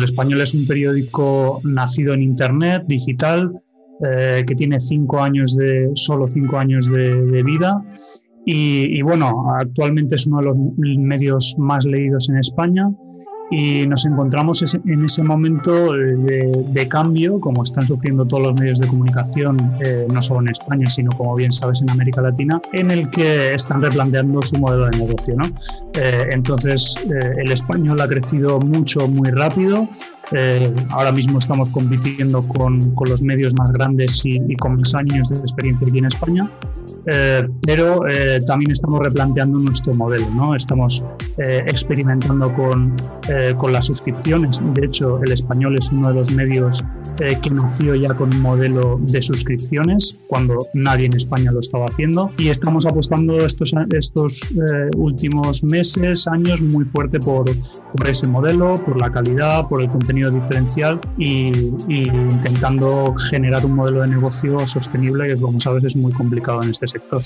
El Español es un periódico nacido en Internet, digital, eh, que tiene cinco años de, solo cinco años de, vida. y, bueno, actualmente es uno de los medios más leídos en España y nos encontramos en ese momento de, cambio, como están sufriendo todos los medios de comunicación, eh, no solo en España, sino como bien sabes en América Latina, en el que están replanteando su modelo de negocio. ¿no? Eh, entonces, eh, el español ha crecido mucho, muy rápido. Ahora mismo estamos compitiendo con, los medios más grandes y, con más años de experiencia aquí en España. pero también estamos replanteando nuestro modelo, ¿no? Estamos experimentando con eh, las suscripciones. De hecho, el español es uno de los medios eh, que nació ya con un modelo de suscripciones, cuando nadie en España lo estaba haciendo. Y estamos apostando estos, eh, últimos meses, años, muy fuerte por, ese modelo, por la calidad, por el contenido diferencial y, intentando generar un modelo de negocio sostenible que, como sabes, es muy complicado en este sector.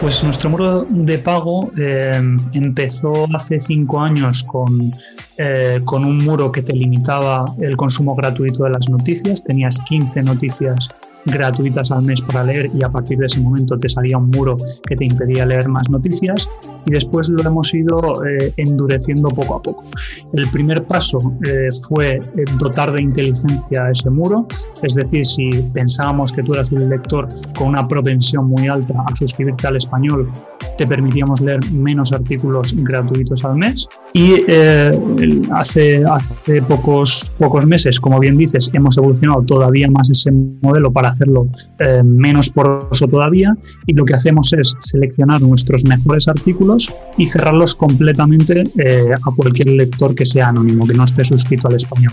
Pues nuestro muro de pago eh, empezó hace cinco años con, eh, con un muro que te limitaba el consumo gratuito de las noticias. Tenías 15 noticias gratuitas al mes para leer y a partir de ese momento te salía un muro que te impedía leer más noticias y después lo hemos ido eh, endureciendo poco a poco. El primer paso eh, fue eh, dotar de inteligencia ese muro, es decir, si pensábamos que tú eras un lector con una propensión muy alta a suscribirte al español, te permitíamos leer menos artículos gratuitos al mes. Y hace, hace pocos, pocos meses, como bien dices, hemos evolucionado todavía más ese modelo para hacerlo eh, menos poroso todavía y lo que hacemos es seleccionar nuestros mejores artículos y cerrarlos completamente eh, a cualquier lector que sea anónimo, que no esté suscrito al español.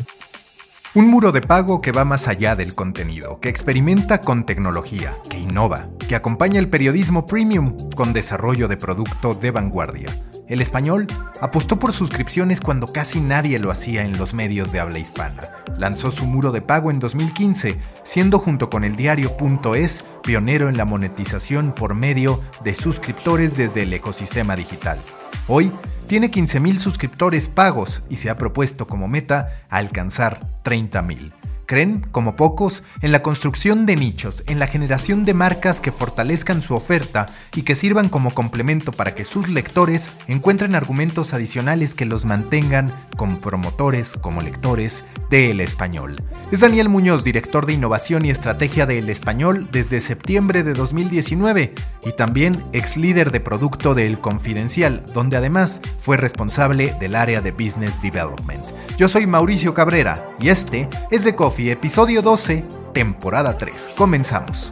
Un muro de pago que va más allá del contenido, que experimenta con tecnología, que innova, que acompaña el periodismo premium con desarrollo de producto de vanguardia. El español apostó por suscripciones cuando casi nadie lo hacía en los medios de habla hispana. Lanzó su muro de pago en 2015, siendo junto con el diario.es pionero en la monetización por medio de suscriptores desde el ecosistema digital. Hoy tiene 15.000 suscriptores pagos y se ha propuesto como meta alcanzar 30.000. Creen, como pocos, en la construcción de nichos, en la generación de marcas que fortalezcan su oferta y que sirvan como complemento para que sus lectores encuentren argumentos adicionales que los mantengan con promotores como lectores de El Español. Es Daniel Muñoz, director de innovación y estrategia de El Español desde septiembre de 2019 y también ex líder de producto de El Confidencial, donde además fue responsable del área de Business Development. Yo soy Mauricio Cabrera y este es The Coffee, episodio 12, temporada 3. Comenzamos.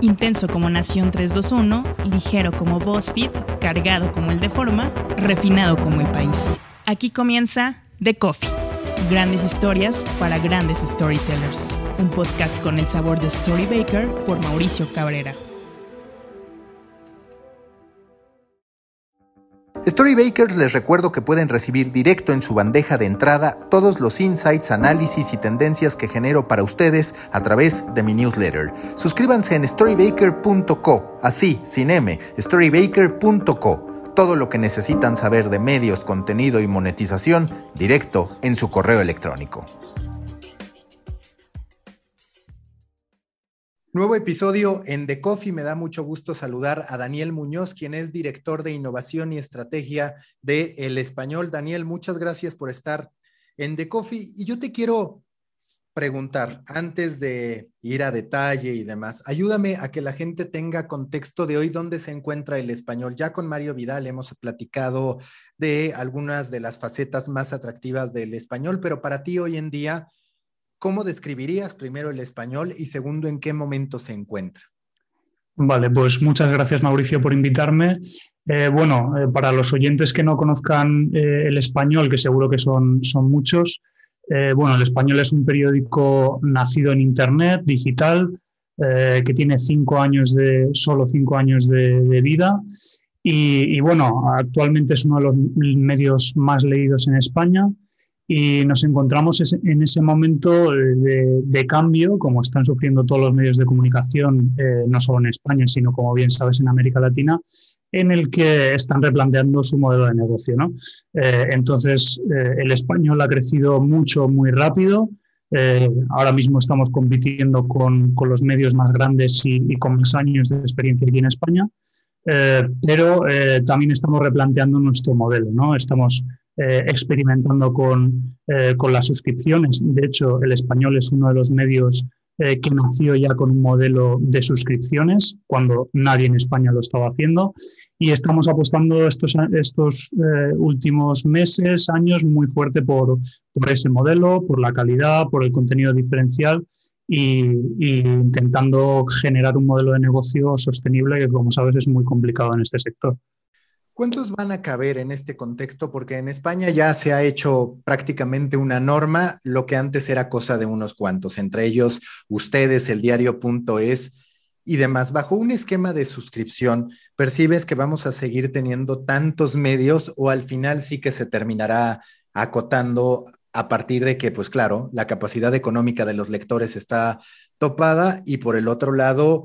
Intenso como Nación 321, ligero como BuzzFeed, cargado como el de forma, refinado como el país. Aquí comienza The Coffee. Grandes historias para grandes storytellers. Un podcast con el sabor de Storybaker por Mauricio Cabrera. Storybakers les recuerdo que pueden recibir directo en su bandeja de entrada todos los insights, análisis y tendencias que genero para ustedes a través de mi newsletter. Suscríbanse en storybaker.co, así, sin M, storybaker.co. Todo lo que necesitan saber de medios, contenido y monetización directo en su correo electrónico. Nuevo episodio en The Coffee. Me da mucho gusto saludar a Daniel Muñoz, quien es director de innovación y estrategia de El Español. Daniel, muchas gracias por estar en The Coffee. Y yo te quiero preguntar, antes de ir a detalle y demás, ayúdame a que la gente tenga contexto de hoy dónde se encuentra el español. Ya con Mario Vidal hemos platicado de algunas de las facetas más atractivas del español, pero para ti hoy en día, ¿Cómo describirías primero el español y segundo en qué momento se encuentra? Vale, pues muchas gracias Mauricio por invitarme. Eh, bueno, eh, para los oyentes que no conozcan eh, el español, que seguro que son, son muchos, bueno, el español es un periódico nacido en Internet, digital, que tiene cinco años de, solo cinco años de, vida. Y, y, bueno, actualmente es uno de los medios más leídos en España y nos encontramos en ese momento eh, de, cambio, como están sufriendo todos los medios de comunicación, eh, no solo en España, sino como bien sabes en América Latina, en el que están replanteando su modelo de negocio. ¿no? Eh, entonces, el español ha crecido mucho, muy rápido. Ahora mismo estamos compitiendo con, con, los medios más grandes y, y, con más años de experiencia aquí en España, pero también estamos replanteando nuestro modelo. ¿no? Estamos experimentando con, con las suscripciones. De hecho, el español es uno de los medios eh, que nació ya con un modelo de suscripciones, cuando nadie en España lo estaba haciendo. Y estamos apostando estos, estos eh, últimos meses, años, muy fuerte por, por, ese modelo, por la calidad, por el contenido diferencial y, y, intentando generar un modelo de negocio sostenible que, como sabes, es muy complicado en este sector. ¿Cuántos van a caber en este contexto? Porque en España ya se ha hecho prácticamente una norma, lo que antes era cosa de unos cuantos, entre ellos ustedes, el diario.es y demás. Bajo un esquema de suscripción, ¿percibes que vamos a seguir teniendo tantos medios o al final sí que se terminará acotando a partir de que, pues claro, la capacidad económica de los lectores está topada y por el otro lado,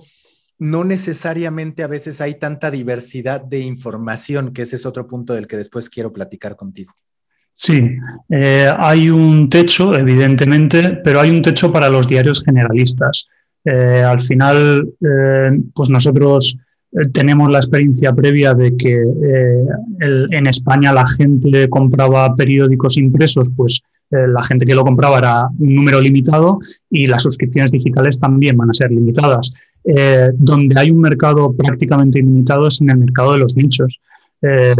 no necesariamente a veces hay tanta diversidad de información, que ese es otro punto del que después quiero platicar contigo. Sí, eh, hay un techo, evidentemente, pero hay un techo para los diarios generalistas. Eh, al final, eh, pues nosotros tenemos la experiencia previa de que en España la gente compraba periódicos impresos, pues la gente que lo compraba era un número limitado y las suscripciones digitales también van a ser limitadas. Eh, donde hay un mercado prácticamente ilimitado es en el mercado de los nichos. Eh,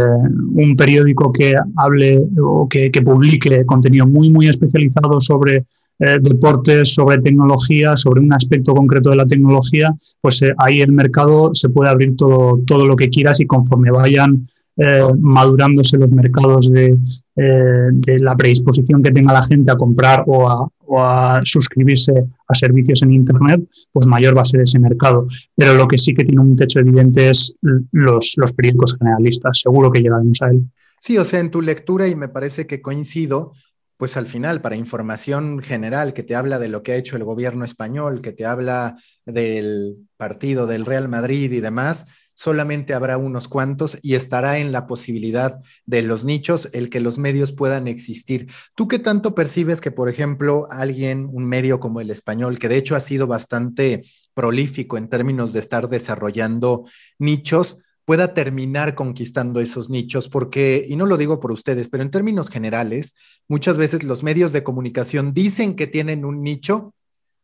un periódico que hable o que, publique contenido muy, muy especializado sobre eh, deportes, sobre tecnología, sobre un aspecto concreto de la tecnología, pues ahí el mercado se puede abrir todo, todo lo que quieras y conforme vayan madurándose los mercados de, de, la predisposición que tenga la gente a comprar o a, a suscribirse a servicios en Internet, pues mayor va a ser ese mercado. Pero lo que sí que tiene un techo evidente es los, los periódicos generalistas. Seguro que llegaremos a él. Sí, o sea, en tu lectura, y me parece que coincido, pues al final, para información general que te habla de lo que ha hecho el gobierno español, que te habla del partido del Real Madrid y demás, solamente habrá unos cuantos y estará en la posibilidad de los nichos el que los medios puedan existir. ¿Tú qué tanto percibes que, por ejemplo, alguien, un medio como el español, que de hecho ha sido bastante prolífico en términos de estar desarrollando nichos, pueda terminar conquistando esos nichos? Porque, y no lo digo por ustedes, pero en términos generales, muchas veces los medios de comunicación dicen que tienen un nicho,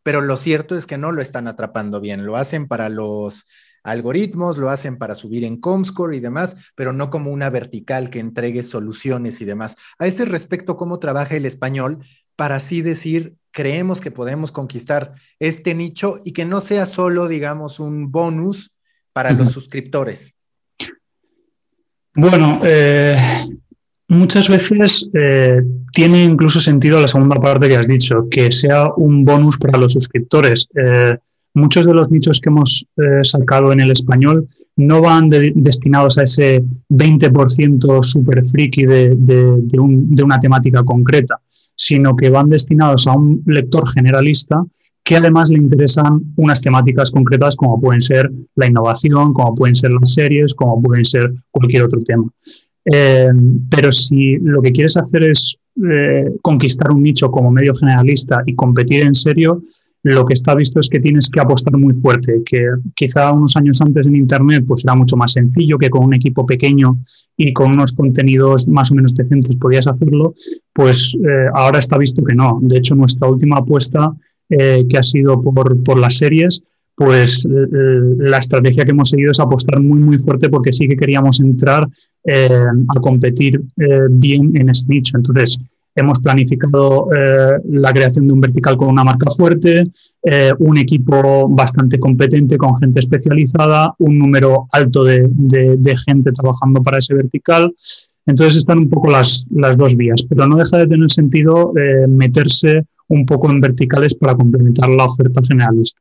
pero lo cierto es que no lo están atrapando bien. Lo hacen para los algoritmos, lo hacen para subir en Comscore y demás, pero no como una vertical que entregue soluciones y demás. A ese respecto, ¿cómo trabaja el español para así decir, creemos que podemos conquistar este nicho y que no sea solo, digamos, un bonus para los suscriptores? Bueno, eh, muchas veces eh, tiene incluso sentido la segunda parte que has dicho, que sea un bonus para los suscriptores. Eh, muchos de los nichos que hemos eh, sacado en el español no van destinados a ese 20% super friki de, una temática concreta, sino que van destinados a un lector generalista que además le interesan unas temáticas concretas como pueden ser la innovación, como pueden ser las series, como pueden ser cualquier otro tema. Eh, pero si lo que quieres hacer es eh, conquistar un nicho como medio generalista y competir en serio, lo que está visto es que tienes que apostar muy fuerte, que quizá unos años antes en Internet pues era mucho más sencillo, que con un equipo pequeño y con unos contenidos más o menos decentes podías hacerlo, pues eh, ahora está visto que no. De hecho, nuestra última apuesta, eh, que ha sido por, por las series, pues eh, la estrategia que hemos seguido es apostar muy, muy fuerte porque sí que queríamos entrar a competir bien en ese nicho. Entonces, Hemos planificado eh, la creación de un vertical con una marca fuerte, eh, un equipo bastante competente con gente especializada, un número alto de, gente trabajando para ese vertical. Entonces están un poco las, las dos vías, pero no deja de tener sentido eh, meterse un poco en verticales para complementar la oferta generalista.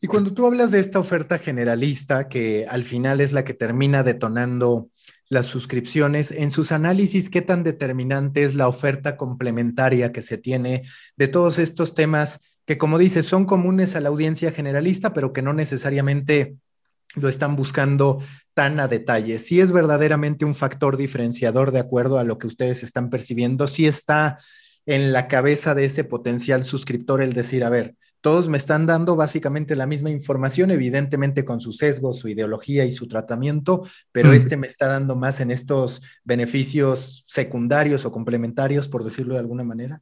Y cuando tú hablas de esta oferta generalista, que al final es la que termina detonando las suscripciones. En sus análisis, ¿qué tan determinante es la oferta complementaria que se tiene de todos estos temas que, como dices, son comunes a la audiencia generalista, pero que no necesariamente lo están buscando tan a detalle. Si es verdaderamente un factor diferenciador de acuerdo a lo que ustedes están percibiendo, si está en la cabeza de ese potencial suscriptor el decir, a ver, todos me están dando básicamente la misma información, evidentemente con su sesgo, su ideología y su tratamiento, pero mm. este me está dando más en estos beneficios secundarios o complementarios, por decirlo de alguna manera.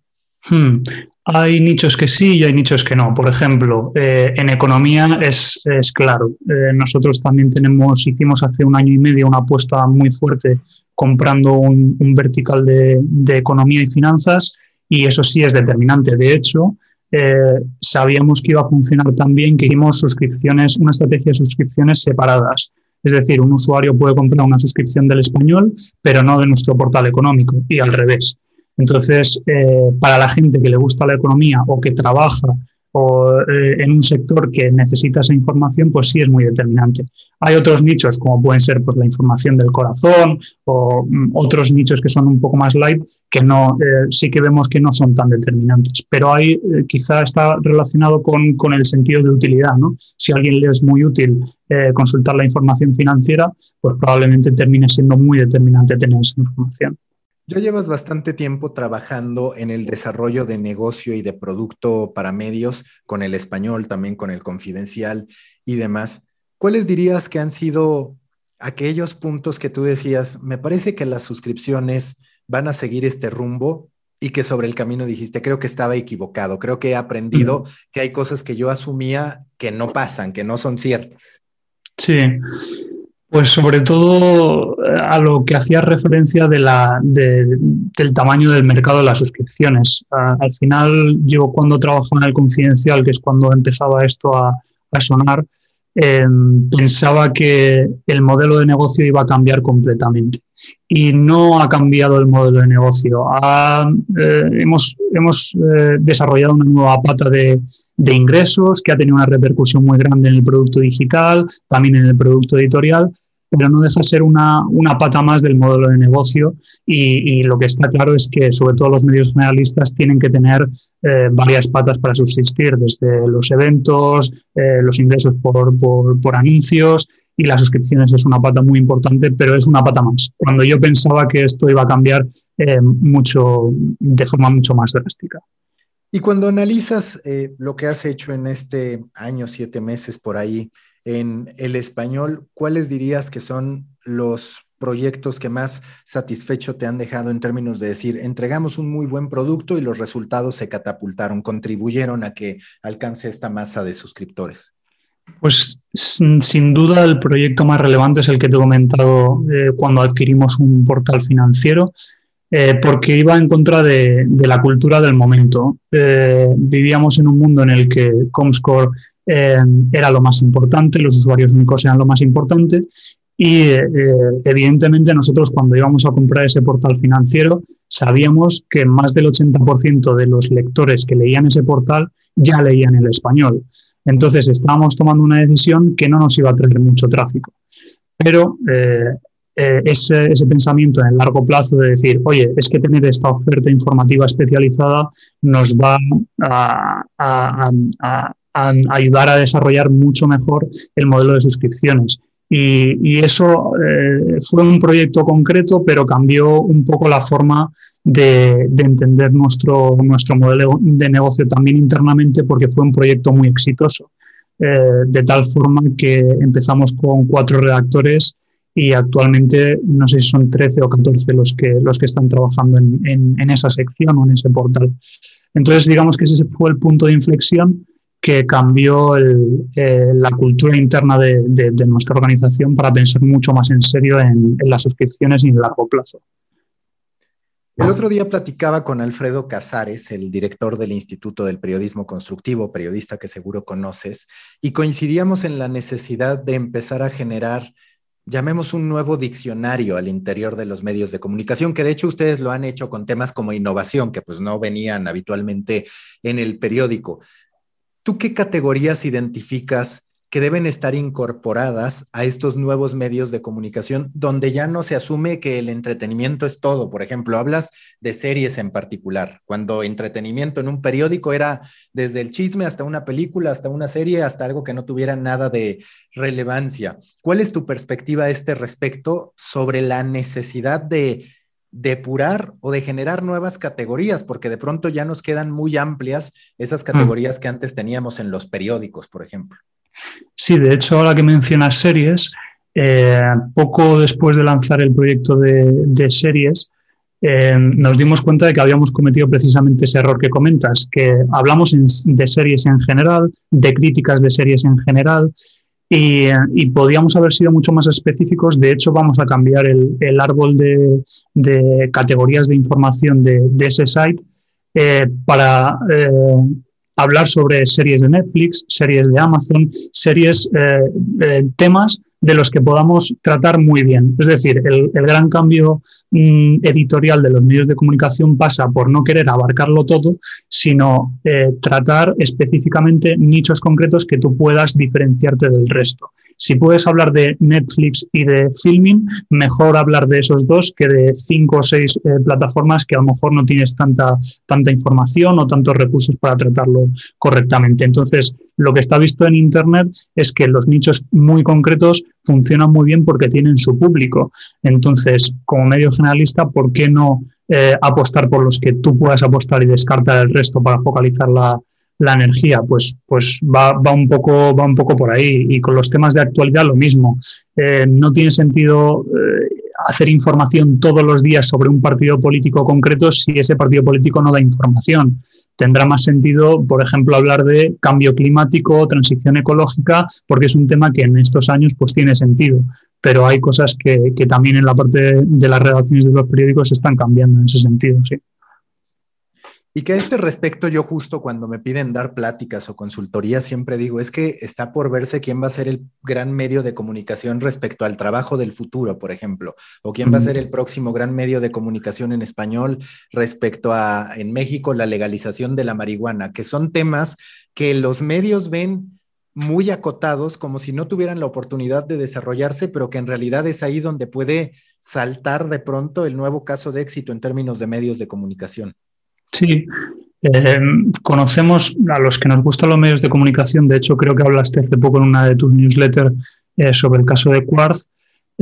Hmm. Hay nichos que sí y hay nichos que no. Por ejemplo, eh, en economía es, claro. Eh, nosotros también tenemos, hicimos hace un año y medio una apuesta muy fuerte comprando un, vertical de, economía y finanzas y eso sí es determinante. De hecho, eh, sabíamos que iba a funcionar también que hicimos suscripciones, una estrategia de suscripciones separadas. Es decir, un usuario puede comprar una suscripción del español, pero no de nuestro portal económico y al revés. Entonces, eh, para la gente que le gusta la economía o que trabaja o, eh, en un sector que necesita esa información, pues sí es muy determinante. Hay otros nichos, como pueden ser pues, la información del corazón o mm, otros nichos que son un poco más light, que no, eh, sí que vemos que no son tan determinantes. Pero ahí quizá está relacionado con, con, el sentido de utilidad. ¿no? Si a alguien le es muy útil consultar la información financiera, pues probablemente termine siendo muy determinante tener esa información. Ya llevas bastante tiempo trabajando en el desarrollo de negocio y de producto para medios, con el español, también con el confidencial y demás. ¿Cuáles dirías que han sido aquellos puntos que tú decías, me parece que las suscripciones van a seguir este rumbo y que sobre el camino dijiste, creo que estaba equivocado, creo que he aprendido que hay cosas que yo asumía que no pasan, que no son ciertas? Sí, pues sobre todo eh, a lo que hacía referencia de la, del tamaño del mercado de las suscripciones. al final, yo cuando trabajaba en el confidencial, que es cuando empezaba esto a, sonar, em, pensaba que el modelo de negocio iba a cambiar completamente. Y no ha cambiado el modelo de negocio. Eh, hemos hemos eh, desarrollado una nueva pata de, de ingresos que ha tenido una repercusión muy grande en el producto digital, también en el producto editorial, pero no deja de ser una, una, pata más del modelo de negocio y, lo que está claro es que sobre todo los medios generalistas tienen que tener eh, varias patas para subsistir, desde los eventos, los ingresos por, por, anuncios y las suscripciones es una pata muy importante, pero es una pata más. Cuando yo pensaba que esto iba a cambiar eh, mucho, de forma mucho más drástica. Y cuando analizas lo que has hecho en este año, siete meses por ahí, en el español, ¿cuáles dirías que son los proyectos que más satisfecho te han dejado en términos de decir, entregamos un muy buen producto y los resultados se catapultaron, contribuyeron a que alcance esta masa de suscriptores? Pues sin duda el proyecto más relevante es el que te he comentado eh, cuando adquirimos un portal financiero, eh, porque iba en contra de, la cultura del momento. Eh, vivíamos en un mundo en el que Comscore era lo más importante, los usuarios únicos eran lo más importante y evidentemente nosotros cuando íbamos a comprar ese portal financiero sabíamos que más del 80% de los lectores que leían ese portal ya leían el español. Entonces estábamos tomando una decisión que no nos iba a traer mucho tráfico. Pero eh, ese, pensamiento en el largo plazo de decir, oye, es que tener esta oferta informativa especializada nos va a ayudar a desarrollar mucho mejor el modelo de suscripciones. Y, eso eh, fue un proyecto concreto, pero cambió un poco la forma de, entender nuestro, nuestro modelo de negocio también internamente porque fue un proyecto muy exitoso. Eh, de tal forma que empezamos con cuatro redactores y actualmente no sé si son 13 o 14 los que, los que están trabajando en, en esa sección o en ese portal. Entonces, digamos que ese fue el punto de inflexión que cambió eh, la cultura interna de, nuestra organización para pensar mucho más en serio en, las suscripciones y en largo plazo. El otro día platicaba con Alfredo Casares, el director del Instituto del Periodismo Constructivo, periodista que seguro conoces, y coincidíamos en la necesidad de empezar a generar, llamemos un nuevo diccionario al interior de los medios de comunicación, que de hecho ustedes lo han hecho con temas como innovación, que pues no venían habitualmente en el periódico. ¿Tú qué categorías identificas que deben estar incorporadas a estos nuevos medios de comunicación donde ya no se asume que el entretenimiento es todo. Por ejemplo, hablas de series en particular, cuando entretenimiento en un periódico era desde el chisme hasta una película, hasta una serie, hasta algo que no tuviera nada de relevancia. ¿Cuál es tu perspectiva a este respecto sobre la necesidad de depurar o de generar nuevas categorías, porque de pronto ya nos quedan muy amplias esas mm. categorías que antes teníamos en los periódicos, por ejemplo. Sí, de hecho, ahora que mencionas series, eh, poco después de lanzar el proyecto de, series, eh, nos dimos cuenta de que habíamos cometido precisamente ese error que comentas, que hablamos de series en general, de críticas de series en general, y, podíamos haber sido mucho más específicos. De hecho, vamos a cambiar el, árbol de, categorías de información de, ese site eh, para hablar sobre series de Netflix, series de Amazon, series, eh, eh, temas de los que podamos tratar muy bien. Es decir, el, gran cambio mm, editorial de los medios de comunicación pasa por no querer abarcarlo todo, sino eh, tratar específicamente nichos concretos que tú puedas diferenciarte del resto. Si puedes hablar de Netflix y de filming, mejor hablar de esos dos que de cinco o seis eh, plataformas que a lo mejor no tienes tanta, tanta información o tantos recursos para tratarlo correctamente. Entonces, lo que está visto en Internet es que los nichos muy concretos funcionan muy bien porque tienen su público. Entonces, como medio generalista, ¿por qué no eh, apostar por los que tú puedas apostar y descartar el resto para focalizar la, la energía, pues, pues va, va, un poco, va un poco por ahí. Y con los temas de actualidad lo mismo. Eh, no tiene sentido eh, hacer información todos los días sobre un partido político concreto si ese partido político no da información. Tendrá más sentido, por ejemplo, hablar de cambio climático, transición ecológica, porque es un tema que en estos años pues tiene sentido. Pero hay cosas que, que también en la parte de las redacciones de los periódicos están cambiando en ese sentido, sí. Y que a este respecto yo justo cuando me piden dar pláticas o consultorías siempre digo, es que está por verse quién va a ser el gran medio de comunicación respecto al trabajo del futuro, por ejemplo, o quién va a ser el próximo gran medio de comunicación en español respecto a en México la legalización de la marihuana, que son temas que los medios ven muy acotados, como si no tuvieran la oportunidad de desarrollarse, pero que en realidad es ahí donde puede saltar de pronto el nuevo caso de éxito en términos de medios de comunicación. Sí, eh, conocemos a los que nos gustan los medios de comunicación. De hecho, creo que hablaste hace poco en una de tus newsletters eh, sobre el caso de Quartz.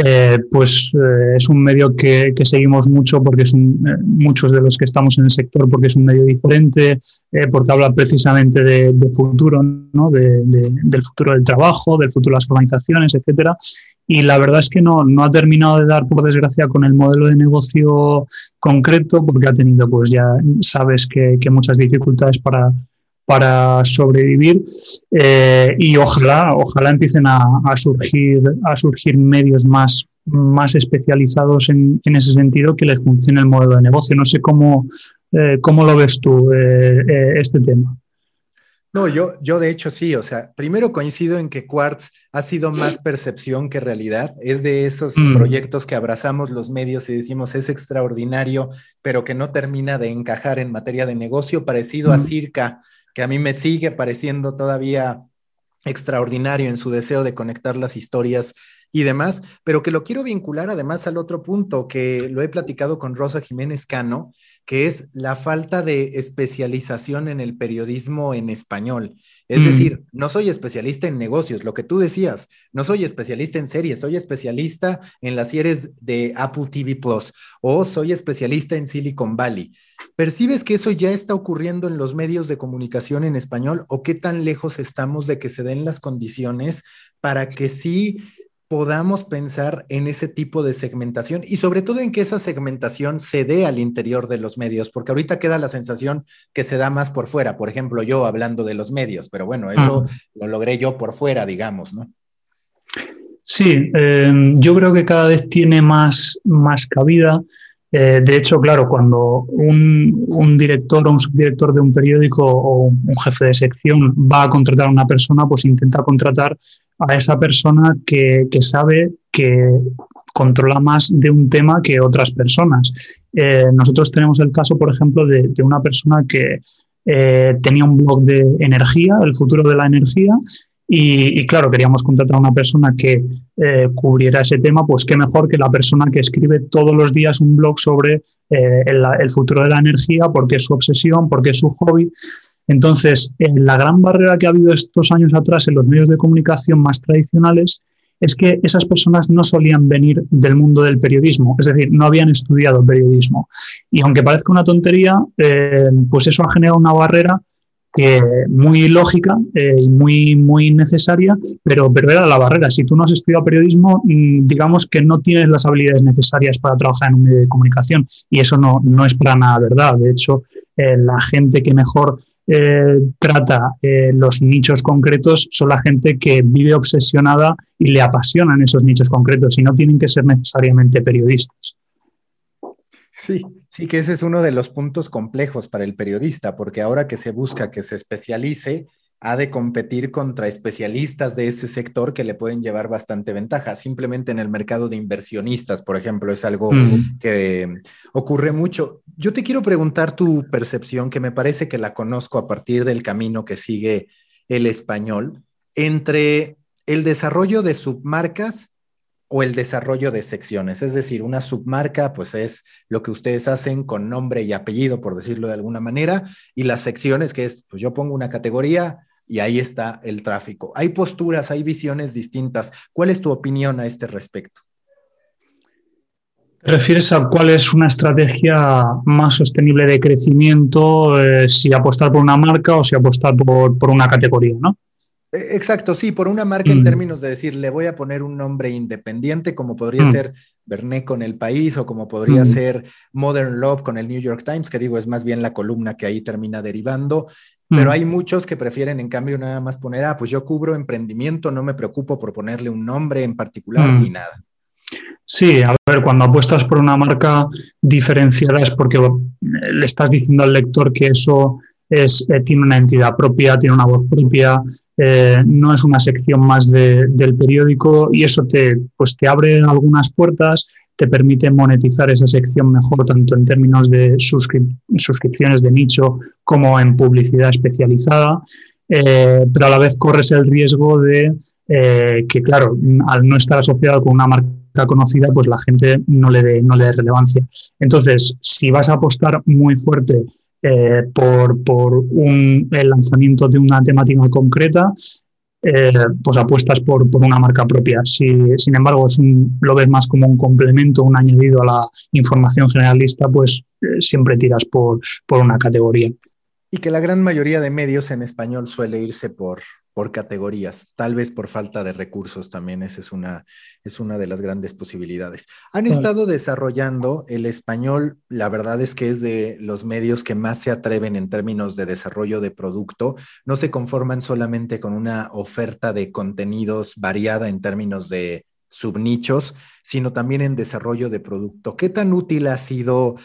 Eh, pues es un medio que, seguimos mucho porque son muchos de los que estamos en el sector, porque es un medio diferente, porque habla precisamente de, futuro, ¿no? del futuro del trabajo, del futuro de las organizaciones, etcétera y la verdad es que no, no ha terminado de dar, por desgracia, con el modelo de negocio concreto, porque ha tenido, pues ya sabes que, muchas dificultades para, para sobrevivir eh, y ojalá, ojalá empiecen a, surgir, a surgir medios más, más especializados en, en, ese sentido que les funcione el modelo de negocio. No sé cómo, eh, cómo lo ves tú eh, este tema. No, yo, yo de hecho sí, o sea, primero coincido en que Quartz ha sido más percepción que realidad. Es de esos mm. proyectos que abrazamos los medios y decimos es extraordinario, pero que no termina de encajar en materia de negocio, parecido a mm. Circa, que a mí me sigue pareciendo todavía extraordinario en su deseo de conectar las historias y demás, pero que lo quiero vincular además al otro punto que lo he platicado con Rosa Jiménez Cano, que es la falta de especialización en el periodismo en español. Es mm. decir, no soy especialista en negocios, lo que tú decías, no soy especialista en series, soy especialista en las series de Apple TV Plus o soy especialista en Silicon Valley. ¿Percibes que eso ya está ocurriendo en los medios de comunicación en español o qué tan lejos estamos de que se den las condiciones para que sí podamos pensar en ese tipo de segmentación y sobre todo en que esa segmentación se dé al interior de los medios, porque ahorita queda la sensación que se da más por fuera, por ejemplo, yo hablando de los medios, pero bueno, eso lo logré yo por fuera, digamos, ¿no? Sí, eh, yo creo que cada vez tiene más, más cabida. Eh, de hecho, claro, cuando un, un, director o un subdirector de un periódico o un jefe de sección va a contratar a una persona, pues intenta contratar a esa persona que, sabe que controla más de un tema que otras personas. Eh, nosotros tenemos el caso, por ejemplo, de, una persona que eh, tenía un blog de energía, el futuro de la energía, Y, claro, queríamos contratar a una persona que eh, cubriera ese tema, pues qué mejor que la persona que escribe todos los días un blog sobre eh, el, futuro de la energía, porque es su obsesión, porque es su hobby. Entonces, la gran barrera que ha habido estos años atrás en los medios de comunicación más tradicionales es que esas personas no solían venir del mundo del periodismo, es decir, no habían estudiado periodismo. Y aunque parezca una tontería, eh, pues eso ha generado una barrera muy lógica eh, y muy, muy necesaria, pero, pero era la barrera. Si tú no has estudiado periodismo, mm, digamos que no tienes las habilidades necesarias para trabajar en un medio de comunicación y eso no, no es para nada verdad. De hecho, eh, la gente que mejor eh, trata eh, los nichos concretos son la gente que vive obsesionada y le apasionan esos nichos concretos y no tienen que ser necesariamente periodistas. Sí, sí que ese es uno de los puntos complejos para el periodista, porque ahora que se busca que se especialice, ha de competir contra especialistas de ese sector que le pueden llevar bastante ventaja. Simplemente en el mercado de inversionistas, por ejemplo, es algo que ocurre mucho. Yo te quiero preguntar tu percepción, que me parece que la conozco a partir del camino que sigue el español, entre el desarrollo de submarcas o el desarrollo de secciones. Es decir, una submarca, pues es lo que ustedes hacen con nombre y apellido, por decirlo de alguna manera, y las secciones, que es, pues yo pongo una categoría, y ahí está el tráfico. Hay posturas, hay visiones distintas. ¿Cuál es tu opinión a este respecto? ¿Te refieres a cuál es una estrategia más sostenible de crecimiento, eh, si apostar por una marca o si apostar por, una categoría, ¿no? E, exacto, sí, por una marca en mm. términos de decir, le voy a poner un nombre independiente, como podría mm. ser Bernet con El País o como podría mm. ser Modern Love con el New York Times, que digo, es más bien la columna que ahí termina derivando, pero mm. hay muchos que prefieren, en cambio, nada más poner, ah, pues yo cubro emprendimiento, no me preocupo por ponerle un nombre en particular mm. ni nada. Sí, a ver, cuando apuestas por una marca diferenciada es porque le estás diciendo al lector que eso es, eh, tiene una entidad propia, tiene una voz propia, eh, no es una sección más del periódico y eso te, pues te abre algunas puertas, te permite monetizar esa sección mejor, tanto en términos de suscripciones de nicho como en publicidad especializada, eh, pero a la vez corres el riesgo de eh, que, claro, al no estar asociado con una marca conocida, pues la gente no le dé, no le relevancia. Entonces, si vas a apostar muy fuerte eh, por, por un, el lanzamiento de una temática concreta, eh, pues apuestas por, una marca propia. Si, sin embargo, es un, lo ves más como un complemento, un añadido a la información generalista, pues eh, siempre tiras por, por una categoría. Y que la gran mayoría de medios en español suele irse por, por categorías, tal vez por falta de recursos también, esa es una, es una de las grandes posibilidades. Han estado desarrollando el español, la verdad es que es de los medios que más se atreven en términos de desarrollo de producto, no se conforman solamente con una oferta de contenidos variada en términos de subnichos, sino también en desarrollo de producto. ¿Qué tan útil ha sido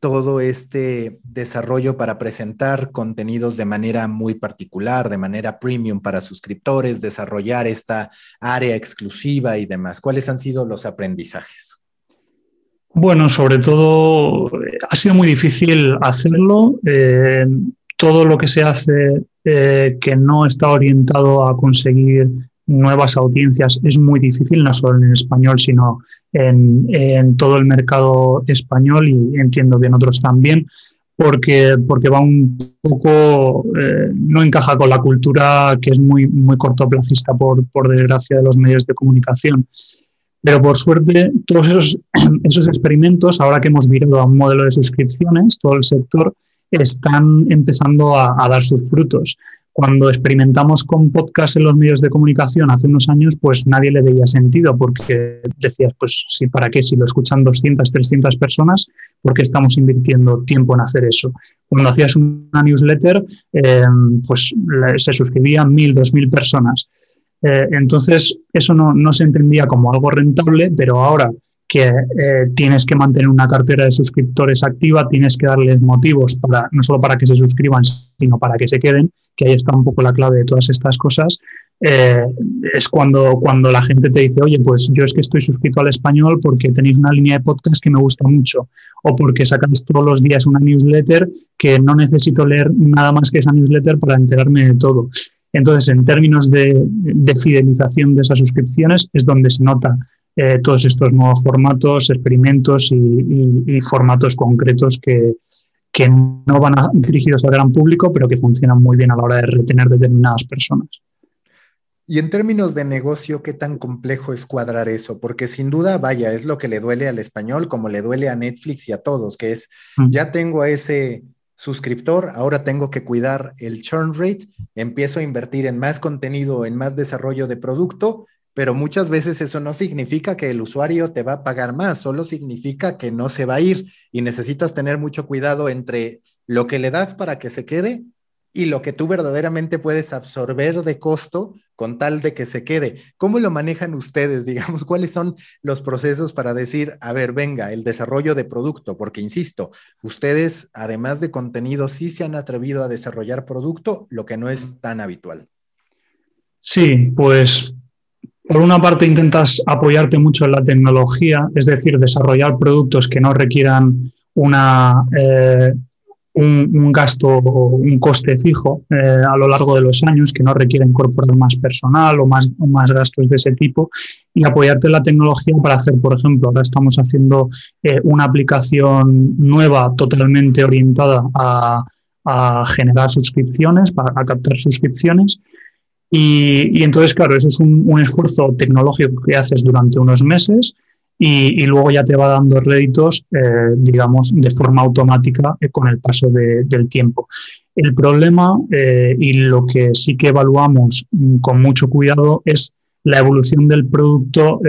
todo este desarrollo para presentar contenidos de manera muy particular, de manera premium para suscriptores, desarrollar esta área exclusiva y demás? ¿Cuáles han sido los aprendizajes? Bueno, sobre todo ha sido muy difícil hacerlo. Eh, todo lo que se hace eh, que no está orientado a conseguir nuevas audiencias es muy difícil, no solo en español, sino en, todo el mercado español y entiendo que en otros también, porque, porque va un poco, eh, no encaja con la cultura que es muy, muy cortoplacista, por, por desgracia, de los medios de comunicación. Pero por suerte, todos esos, esos experimentos, ahora que hemos virado a un modelo de suscripciones, todo el sector, están empezando a dar sus frutos. Cuando experimentamos con podcast en los medios de comunicación hace unos años, pues nadie le veía sentido porque decías, pues sí, ¿para qué? Si lo escuchan 200, 300 personas, ¿por qué estamos invirtiendo tiempo en hacer eso? Cuando hacías una newsletter, eh, pues se suscribían 1.000, 2.000 personas. Eh, entonces, eso no, no se entendía como algo rentable, pero ahora que eh, tienes que mantener una cartera de suscriptores activa, tienes que darles motivos para no solo para que se suscriban, sino para que se queden, que ahí está un poco la clave de todas estas cosas. Eh, es cuando, cuando la gente te dice, oye, pues yo es que estoy suscrito al español porque tenéis una línea de podcast que me gusta mucho, o porque sacáis todos los días una newsletter que no necesito leer nada más que esa newsletter para enterarme de todo. Entonces, en términos de, fidelización de esas suscripciones, es donde se nota eh, todos estos nuevos formatos, experimentos y, formatos concretos que, que no van dirigidos al gran público, pero que funcionan muy bien a la hora de retener determinadas personas. Y en términos de negocio, ¿qué tan complejo es cuadrar eso? Porque sin duda, vaya, es lo que le duele al español, como le duele a Netflix y a todos, que es, mm. ya tengo a ese suscriptor, ahora tengo que cuidar el churn rate, empiezo a invertir en más contenido, en más desarrollo de producto, pero muchas veces eso no significa que el usuario te va a pagar más, solo significa que no se va a ir y necesitas tener mucho cuidado entre lo que le das para que se quede y lo que tú verdaderamente puedes absorber de costo con tal de que se quede. ¿Cómo lo manejan ustedes? Digamos, ¿cuáles son los procesos para decir, a ver, venga, el desarrollo de producto? Porque, insisto, ustedes, además de contenido, sí se han atrevido a desarrollar producto, lo que no es tan habitual. Sí, pues por una parte intentas apoyarte mucho en la tecnología, es decir, desarrollar productos que no requieran eh, un, gasto o un coste fijo eh, a lo largo de los años que no requiere incorporar más personal o más, más gastos de ese tipo y apoyarte en la tecnología para hacer, por ejemplo, ahora estamos haciendo eh, una aplicación nueva totalmente orientada a, generar suscripciones, para, a captar suscripciones. Y, entonces, claro, eso es un, esfuerzo tecnológico que haces durante unos meses y, luego ya te va dando réditos, eh, digamos, de forma automática eh, con el paso del tiempo. El problema eh, y lo que sí que evaluamos mm, con mucho cuidado es la evolución del producto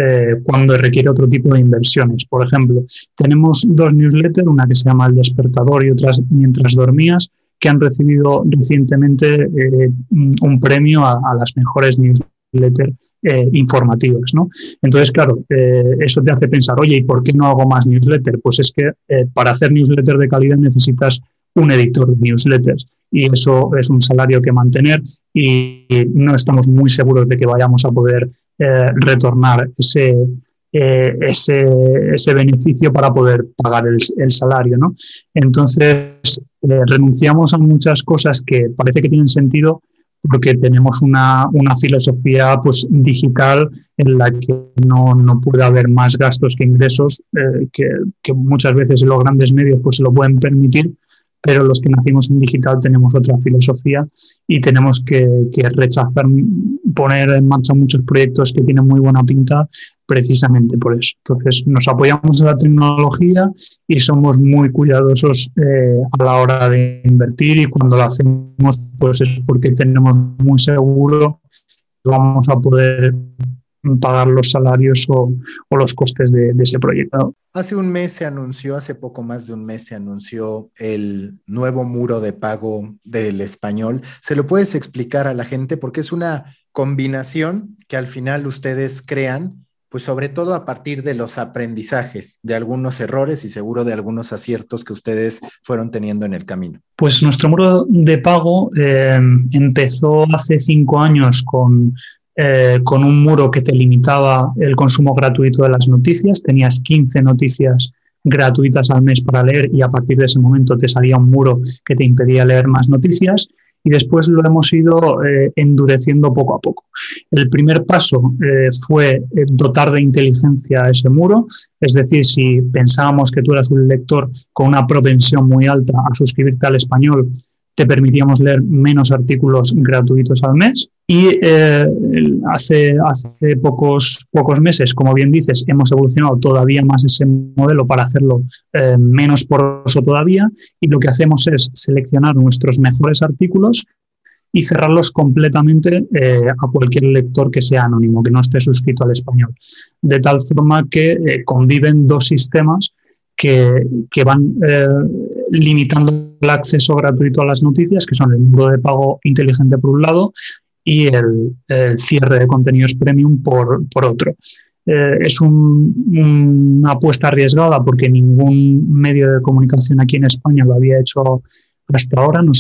cuando requiere otro tipo de inversiones. Por ejemplo, tenemos dos newsletters, una que se llama El despertador y otra Mientras dormías, que han recibido recientemente un premio a, las mejores newsletters eh, informativas. ¿no? Entonces, claro, eh, eso te hace pensar, oye, ¿y por qué no hago más newsletter? Pues es que eh, para hacer newsletter de calidad necesitas un editor de newsletters y eso es un salario que mantener y no estamos muy seguros de que vayamos a poder retornar ese, ese, ese, beneficio para poder pagar el, salario. ¿no? Entonces, renunciamos a muchas cosas que parece que tienen sentido, porque tenemos una, una filosofía pues, digital en la que no, no, puede haber más gastos que ingresos, eh, que, que, muchas veces los grandes medios pues, se lo pueden permitir, pero los que nacimos en digital tenemos otra filosofía y tenemos que, que, rechazar poner en marcha muchos proyectos que tienen muy buena pinta precisamente por eso. Entonces nos apoyamos en la tecnología y somos muy cuidadosos eh, a la hora de invertir y cuando lo hacemos pues es porque tenemos muy seguro que vamos a poder pagar los salarios o, los costes de, ese proyecto. Hace un mes se anunció, hace poco más de un mes se anunció el nuevo muro de pago del español. ¿Se lo puedes explicar a la gente? Porque es una combinación que al final ustedes crean, pues sobre todo a partir de los aprendizajes, de algunos errores y seguro de algunos aciertos que ustedes fueron teniendo en el camino. Pues nuestro muro de pago eh, empezó hace cinco años con eh, con un muro que te limitaba el consumo gratuito de las noticias. Tenías 15 noticias gratuitas al mes para leer y a partir de ese momento te salía un muro que te impedía leer más noticias y después lo hemos ido eh, endureciendo poco a poco. El primer paso eh, fue dotar de inteligencia a ese muro, es decir, si pensábamos que tú eras un lector con una propensión muy alta a suscribirte al español, te permitíamos leer menos artículos gratuitos al mes. Y eh, hace, hace pocos, pocos meses, como bien dices, hemos evolucionado todavía más ese modelo para hacerlo eh, menos poroso todavía. Y lo que hacemos es seleccionar nuestros mejores artículos y cerrarlos completamente eh, a cualquier lector que sea anónimo, que no esté suscrito al español. De tal forma que conviven dos sistemas que, que van limitando el acceso gratuito a las noticias, que son el muro de pago inteligente por un lado y el, cierre de contenidos premium por, por otro. Eh, es una apuesta arriesgada porque ningún medio de comunicación aquí en España lo había hecho hasta ahora, no,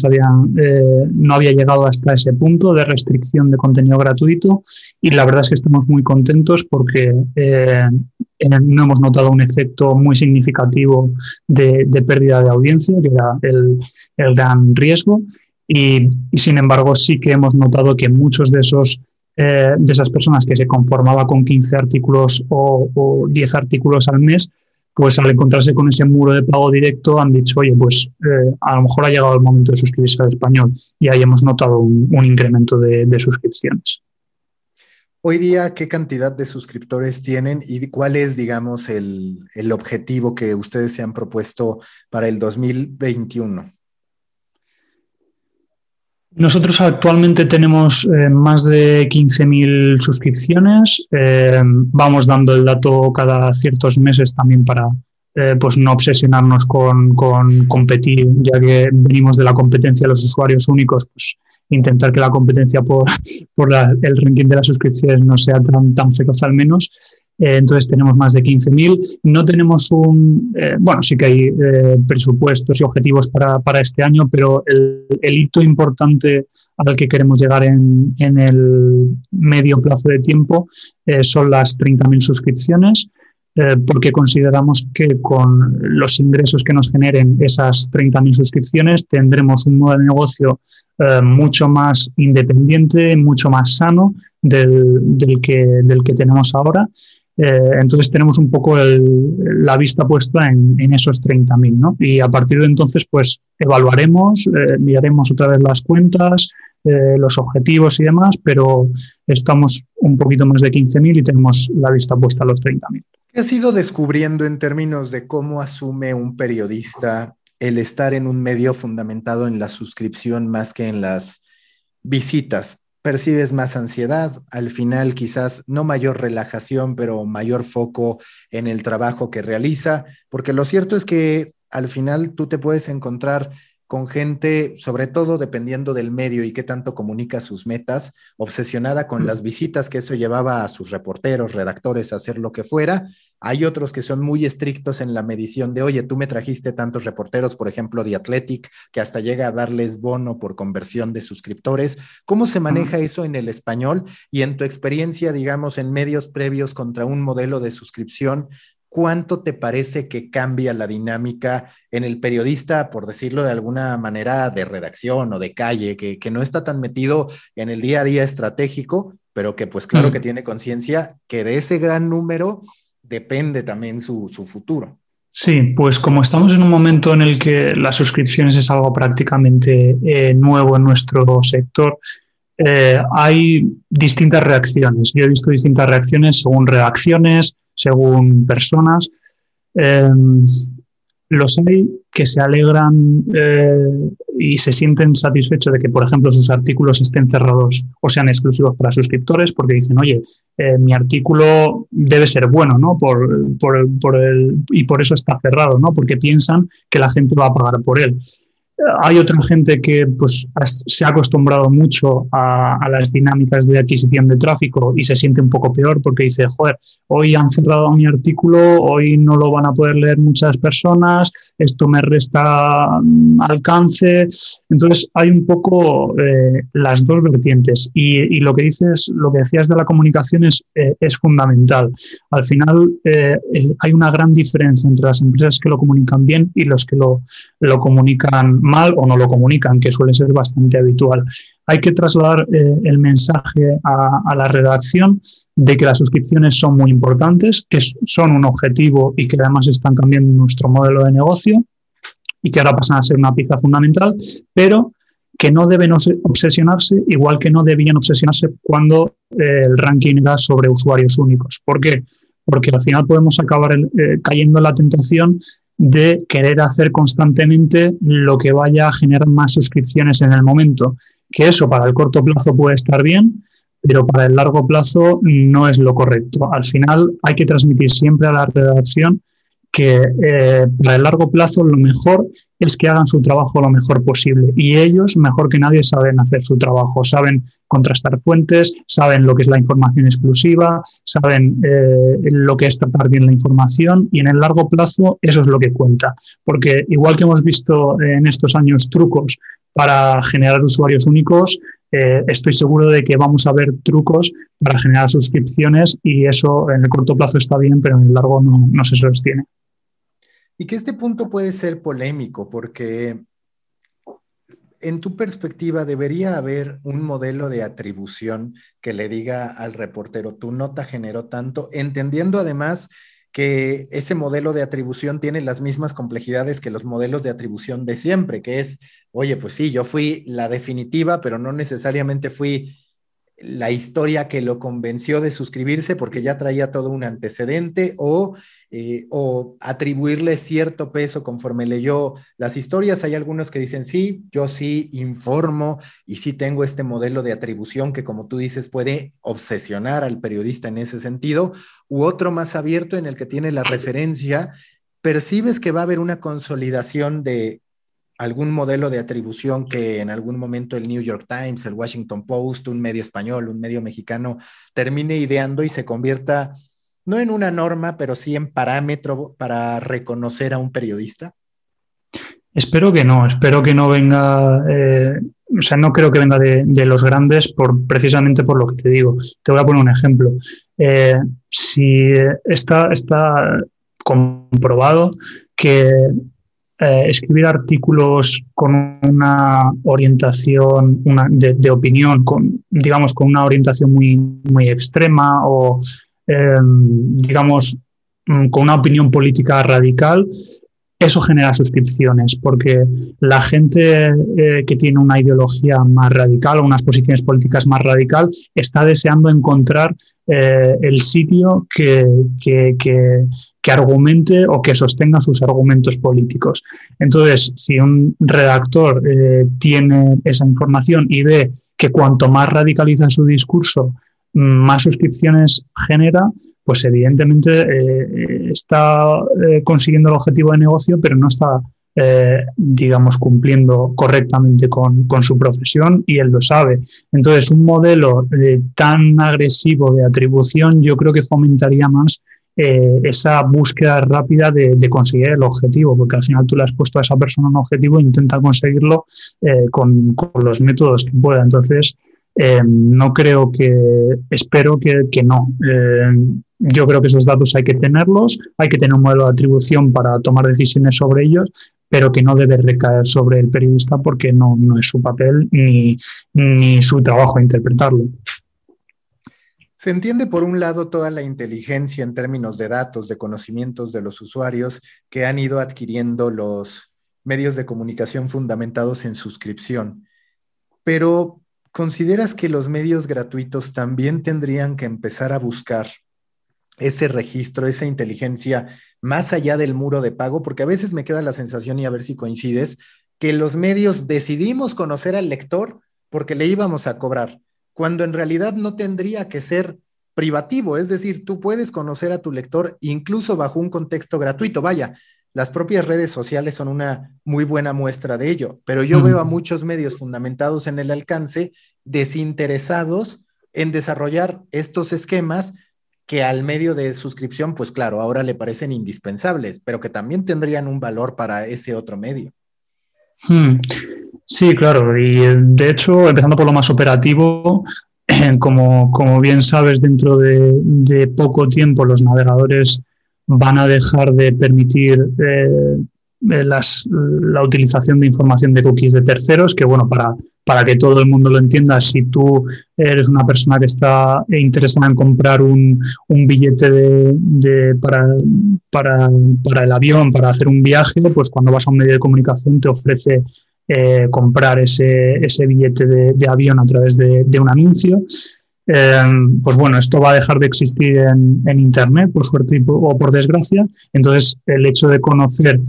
eh, no había llegado hasta ese punto de restricción de contenido gratuito y la verdad es que estamos muy contentos porque eh, no hemos notado un efecto muy significativo de, pérdida de audiencia, que era el gran riesgo. Y, sin embargo, sí que hemos notado que muchos de esos eh, de esas personas que se conformaba con 15 artículos o, o 10 artículos al mes, pues al encontrarse con ese muro de pago directo han dicho, oye, pues eh, a lo mejor ha llegado el momento de suscribirse al español y ahí hemos notado un, incremento de, suscripciones. Hoy día, ¿qué cantidad de suscriptores tienen y cuál es, digamos, el, el objetivo que ustedes se han propuesto para el 2021? Nosotros actualmente tenemos eh, más de 15.000 suscripciones. Eh, vamos dando el dato cada ciertos meses también para eh, pues no obsesionarnos con, competir, ya que venimos de la competencia de los usuarios únicos, pues intentar que la competencia por, por el ranking de las suscripciones no sea tan, tan feroz al menos. Eh, entonces tenemos más de 15.000. No tenemos un, eh, bueno, sí que hay eh, presupuestos y objetivos para, para, este año, pero el, hito importante al que queremos llegar en, en el medio plazo de tiempo son las 30.000 suscripciones. porque consideramos que con los ingresos que nos generen esas 30.000 suscripciones tendremos un modelo de negocio mucho más independiente, mucho más sano del, del, que, del que tenemos ahora eh, entonces tenemos un poco la vista puesta en, esos 30.000, ¿no? Y a partir de entonces, pues evaluaremos, eh, miraremos otra vez las cuentas, eh, los objetivos y demás, pero estamos un poquito más de 15.000 y tenemos la vista puesta a los 30.000. ¿Qué has ido descubriendo en términos de cómo asume un periodista el estar en un medio fundamentado en la suscripción más que en las visitas? Percibes más ansiedad, al final quizás no mayor relajación, pero mayor foco en el trabajo que realiza, porque lo cierto es que al final tú te puedes encontrar con gente, sobre todo dependiendo del medio y qué tanto comunica sus metas, obsesionada con las visitas que eso llevaba a sus reporteros, redactores a hacer lo que fuera, hay otros que son muy estrictos en la medición de, oye, tú me trajiste tantos reporteros, por ejemplo, de Athletic, que hasta llega a darles bono por conversión de suscriptores. ¿Cómo se maneja eso en el español? Y en tu experiencia, digamos, en medios previos contra un modelo de suscripción, ¿cuánto te parece que cambia la dinámica en el periodista, por decirlo de alguna manera, de redacción o de calle, que, no está tan metido en el día a día estratégico, pero que pues claro que tiene conciencia que de ese gran número depende también su, futuro. Sí, pues como estamos en un momento en el que las suscripciones es algo prácticamente eh, nuevo en nuestro sector, eh, hay distintas reacciones. Yo he visto distintas reacciones según reacciones, según personas. Eh, los hay que se alegran eh, y se sienten satisfechos de que, por ejemplo, sus artículos estén cerrados o sean exclusivos para suscriptores, porque dicen, oye, eh, mi artículo debe ser bueno, ¿no? Por, por, por el, y por eso está cerrado, ¿no? Porque piensan que la gente va a pagar por él. Hay otra gente que pues, se ha acostumbrado mucho a, las dinámicas de adquisición de tráfico y se siente un poco peor porque dice, joder, hoy han cerrado mi artículo, hoy no lo van a poder leer muchas personas, esto me resta mm, alcance. Entonces hay un poco eh, las dos vertientes y, lo que dices, lo que decías de la comunicación es, eh, es fundamental. Al final eh, hay una gran diferencia entre las empresas que lo comunican bien y los que lo, lo comunican mal o no lo comunican, que suele ser bastante habitual. Hay que trasladar eh, el mensaje a, la redacción de que las suscripciones son muy importantes, que son un objetivo y que además están cambiando nuestro modelo de negocio y que ahora pasan a ser una pieza fundamental, pero que no deben obsesionarse, igual que no debían obsesionarse cuando eh, el ranking era sobre usuarios únicos. ¿Por qué? Porque al final podemos acabar eh, cayendo en la tentación de querer hacer constantemente lo que vaya a generar más suscripciones en el momento. Que eso para el corto plazo puede estar bien, pero para el largo plazo no es lo correcto. Al final hay que transmitir siempre a la redacción que eh, para el largo plazo lo mejor es que hagan su trabajo lo mejor posible. Y ellos, mejor que nadie, saben hacer su trabajo, saben contrastar fuentes, saben lo que es la información exclusiva, saben eh, lo que es tratar bien la información y en el largo plazo eso es lo que cuenta. Porque igual que hemos visto en estos años trucos para generar usuarios únicos, eh, estoy seguro de que vamos a ver trucos para generar suscripciones y eso en el corto plazo está bien, pero en el largo no, no se sostiene. Y que este punto puede ser polémico porque en tu perspectiva, ¿debería haber un modelo de atribución que le diga al reportero, tu nota generó tanto, entendiendo además que ese modelo de atribución tiene las mismas complejidades que los modelos de atribución de siempre, que es, oye, pues sí, yo fui la definitiva, pero no necesariamente fui la historia que lo convenció de suscribirse porque ya traía todo un antecedente o, eh, o, atribuirle cierto peso conforme leyó las historias. Hay algunos que dicen, sí, yo sí informo y sí tengo este modelo de atribución que, como tú dices, puede obsesionar al periodista en ese sentido, u otro más abierto en el que tiene la referencia. Percibes que va a haber una consolidación de algún modelo de atribución que en algún momento el New York Times, el Washington Post, un medio español, un medio mexicano, termine ideando y se convierta no en una norma, pero sí en parámetro para reconocer a un periodista? Espero que no, espero que no venga, eh, o sea, no creo que venga de, los grandes por, precisamente por lo que te digo. Te voy a poner un ejemplo. Eh, si está, está comprobado que eh, escribir artículos con una orientación una, de, opinión, con, digamos, con una orientación muy, muy extrema o, em, digamos, mm, con una opinión política radical, eso genera suscripciones, porque la gente eh, que tiene una ideología más radical o unas posiciones políticas más radical está deseando encontrar eh, el sitio que, que, argumente o que sostenga sus argumentos políticos. Entonces, si un redactor eh, tiene esa información y ve que cuanto más radicaliza su discurso, más suscripciones genera, pues evidentemente está eh, consiguiendo el objetivo de negocio, pero no está, eh, digamos, cumpliendo correctamente con, su profesión y él lo sabe. Entonces, un modelo tan agresivo de atribución yo creo que fomentaría más esa búsqueda rápida de, conseguir el objetivo, porque al final tú le has puesto a esa persona un objetivo e intenta conseguirlo con, los métodos que pueda. Entonces, no creo que, espero que, que no. Yo creo que esos datos hay que tenerlos, hay que tener un modelo de atribución para tomar decisiones sobre ellos, pero que no debe recaer sobre el periodista porque no, no es su papel ni, ni su trabajo interpretarlo. Se entiende por un lado toda la inteligencia en términos de datos, de conocimientos de los usuarios que han ido adquiriendo los medios de comunicación fundamentados en suscripción. Pero ¿consideras que los medios gratuitos también tendrían que empezar a buscar ese registro, esa inteligencia más allá del muro de pago, porque a veces me queda la sensación, y a ver si coincides, que los medios decidimos conocer al lector porque le íbamos a cobrar, cuando en realidad no tendría que ser privativo, es decir, tú puedes conocer a tu lector incluso bajo un contexto gratuito. Vaya, las propias redes sociales son una muy buena muestra de ello, pero yo veo a muchos medios fundamentados en el alcance desinteresados en desarrollar estos esquemas que al medio de suscripción, pues claro, ahora le parecen indispensables, pero que también tendrían un valor para ese otro medio. Hmm. Sí, claro, y eh, de hecho, empezando por lo más operativo, como, como bien sabes, dentro de, poco tiempo los navegadores van a dejar de permitir eh, eh, la utilización de información de cookies de terceros, que bueno, para, para que todo el mundo lo entienda, si tú eres una persona que está interesada en comprar un, billete de, para, para, el avión, para hacer un viaje, pues cuando vas a un medio de comunicación te ofrece eh, comprar ese, billete de, avión a través de, un anuncio. Eh, pues bueno, esto va a dejar de existir en, en Internet, por suerte o por desgracia. Entonces, el hecho de conocer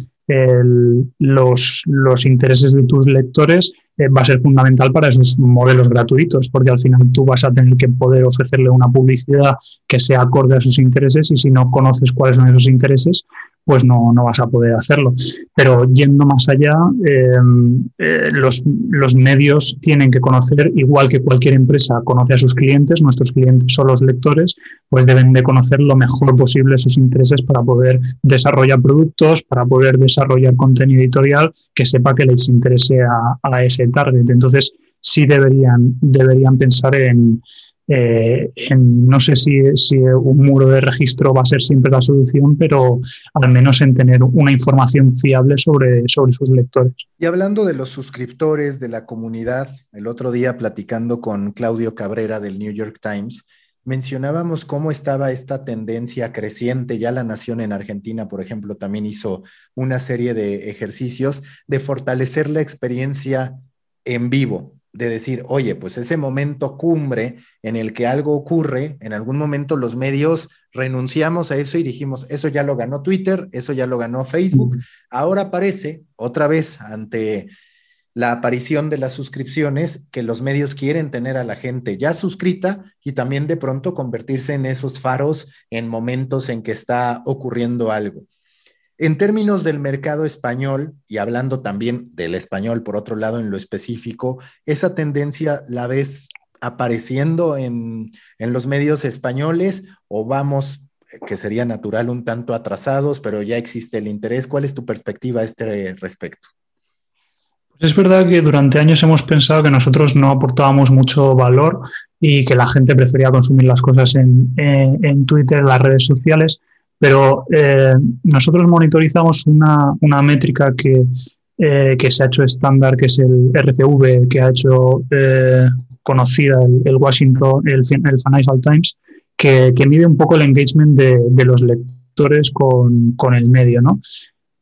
los, los intereses de tus lectores eh, va a ser fundamental para esos modelos gratuitos, porque al final tú vas a tener que poder ofrecerle una publicidad que sea acorde a sus intereses y si no conoces cuáles son esos intereses, pues no, no vas a poder hacerlo. Pero yendo más allá, em, eh, los, los, medios tienen que conocer, igual que cualquier empresa conoce a sus clientes, nuestros clientes son los lectores, pues deben de conocer lo mejor posible sus intereses para poder desarrollar productos, para poder desarrollar contenido editorial que sepa que les interese a, a ese target. Entonces, sí deberían, deberían pensar en, eh, no sé si, un muro de registro va a ser siempre la solución, pero al menos en tener una información fiable sobre, sobre sus lectores. Y hablando de los suscriptores, de la comunidad, el otro día platicando con Claudio Cabrera del New York Times, mencionábamos cómo estaba esta tendencia creciente. Ya la Nación en Argentina, por ejemplo, también hizo una serie de ejercicios de fortalecer la experiencia en vivo de decir, oye, pues ese momento cumbre en el que algo ocurre, en algún momento los medios renunciamos a eso y dijimos, eso ya lo ganó Twitter, eso ya lo ganó Facebook. Ahora parece, otra vez, ante la aparición de las suscripciones, que los medios quieren tener a la gente ya suscrita y también de pronto convertirse en esos faros en momentos en que está ocurriendo algo. En términos del mercado español, y hablando también del español, por otro lado, en lo específico, ¿esa tendencia la ves apareciendo en, los medios españoles o vamos, eh, que sería natural, un tanto atrasados, pero ya existe el interés? ¿Cuál es tu perspectiva a este respecto? Pues es verdad que durante años hemos pensado que nosotros no aportábamos mucho valor y que la gente prefería consumir las cosas en, en, en Twitter, en las redes sociales pero eh, nosotros monitorizamos una, métrica eh, que, se ha hecho estándar, que es el RCV, que ha hecho eh, conocida el, Washington, el, Financial Times, que, mide un poco el engagement de, los lectores con, con, el medio, ¿no?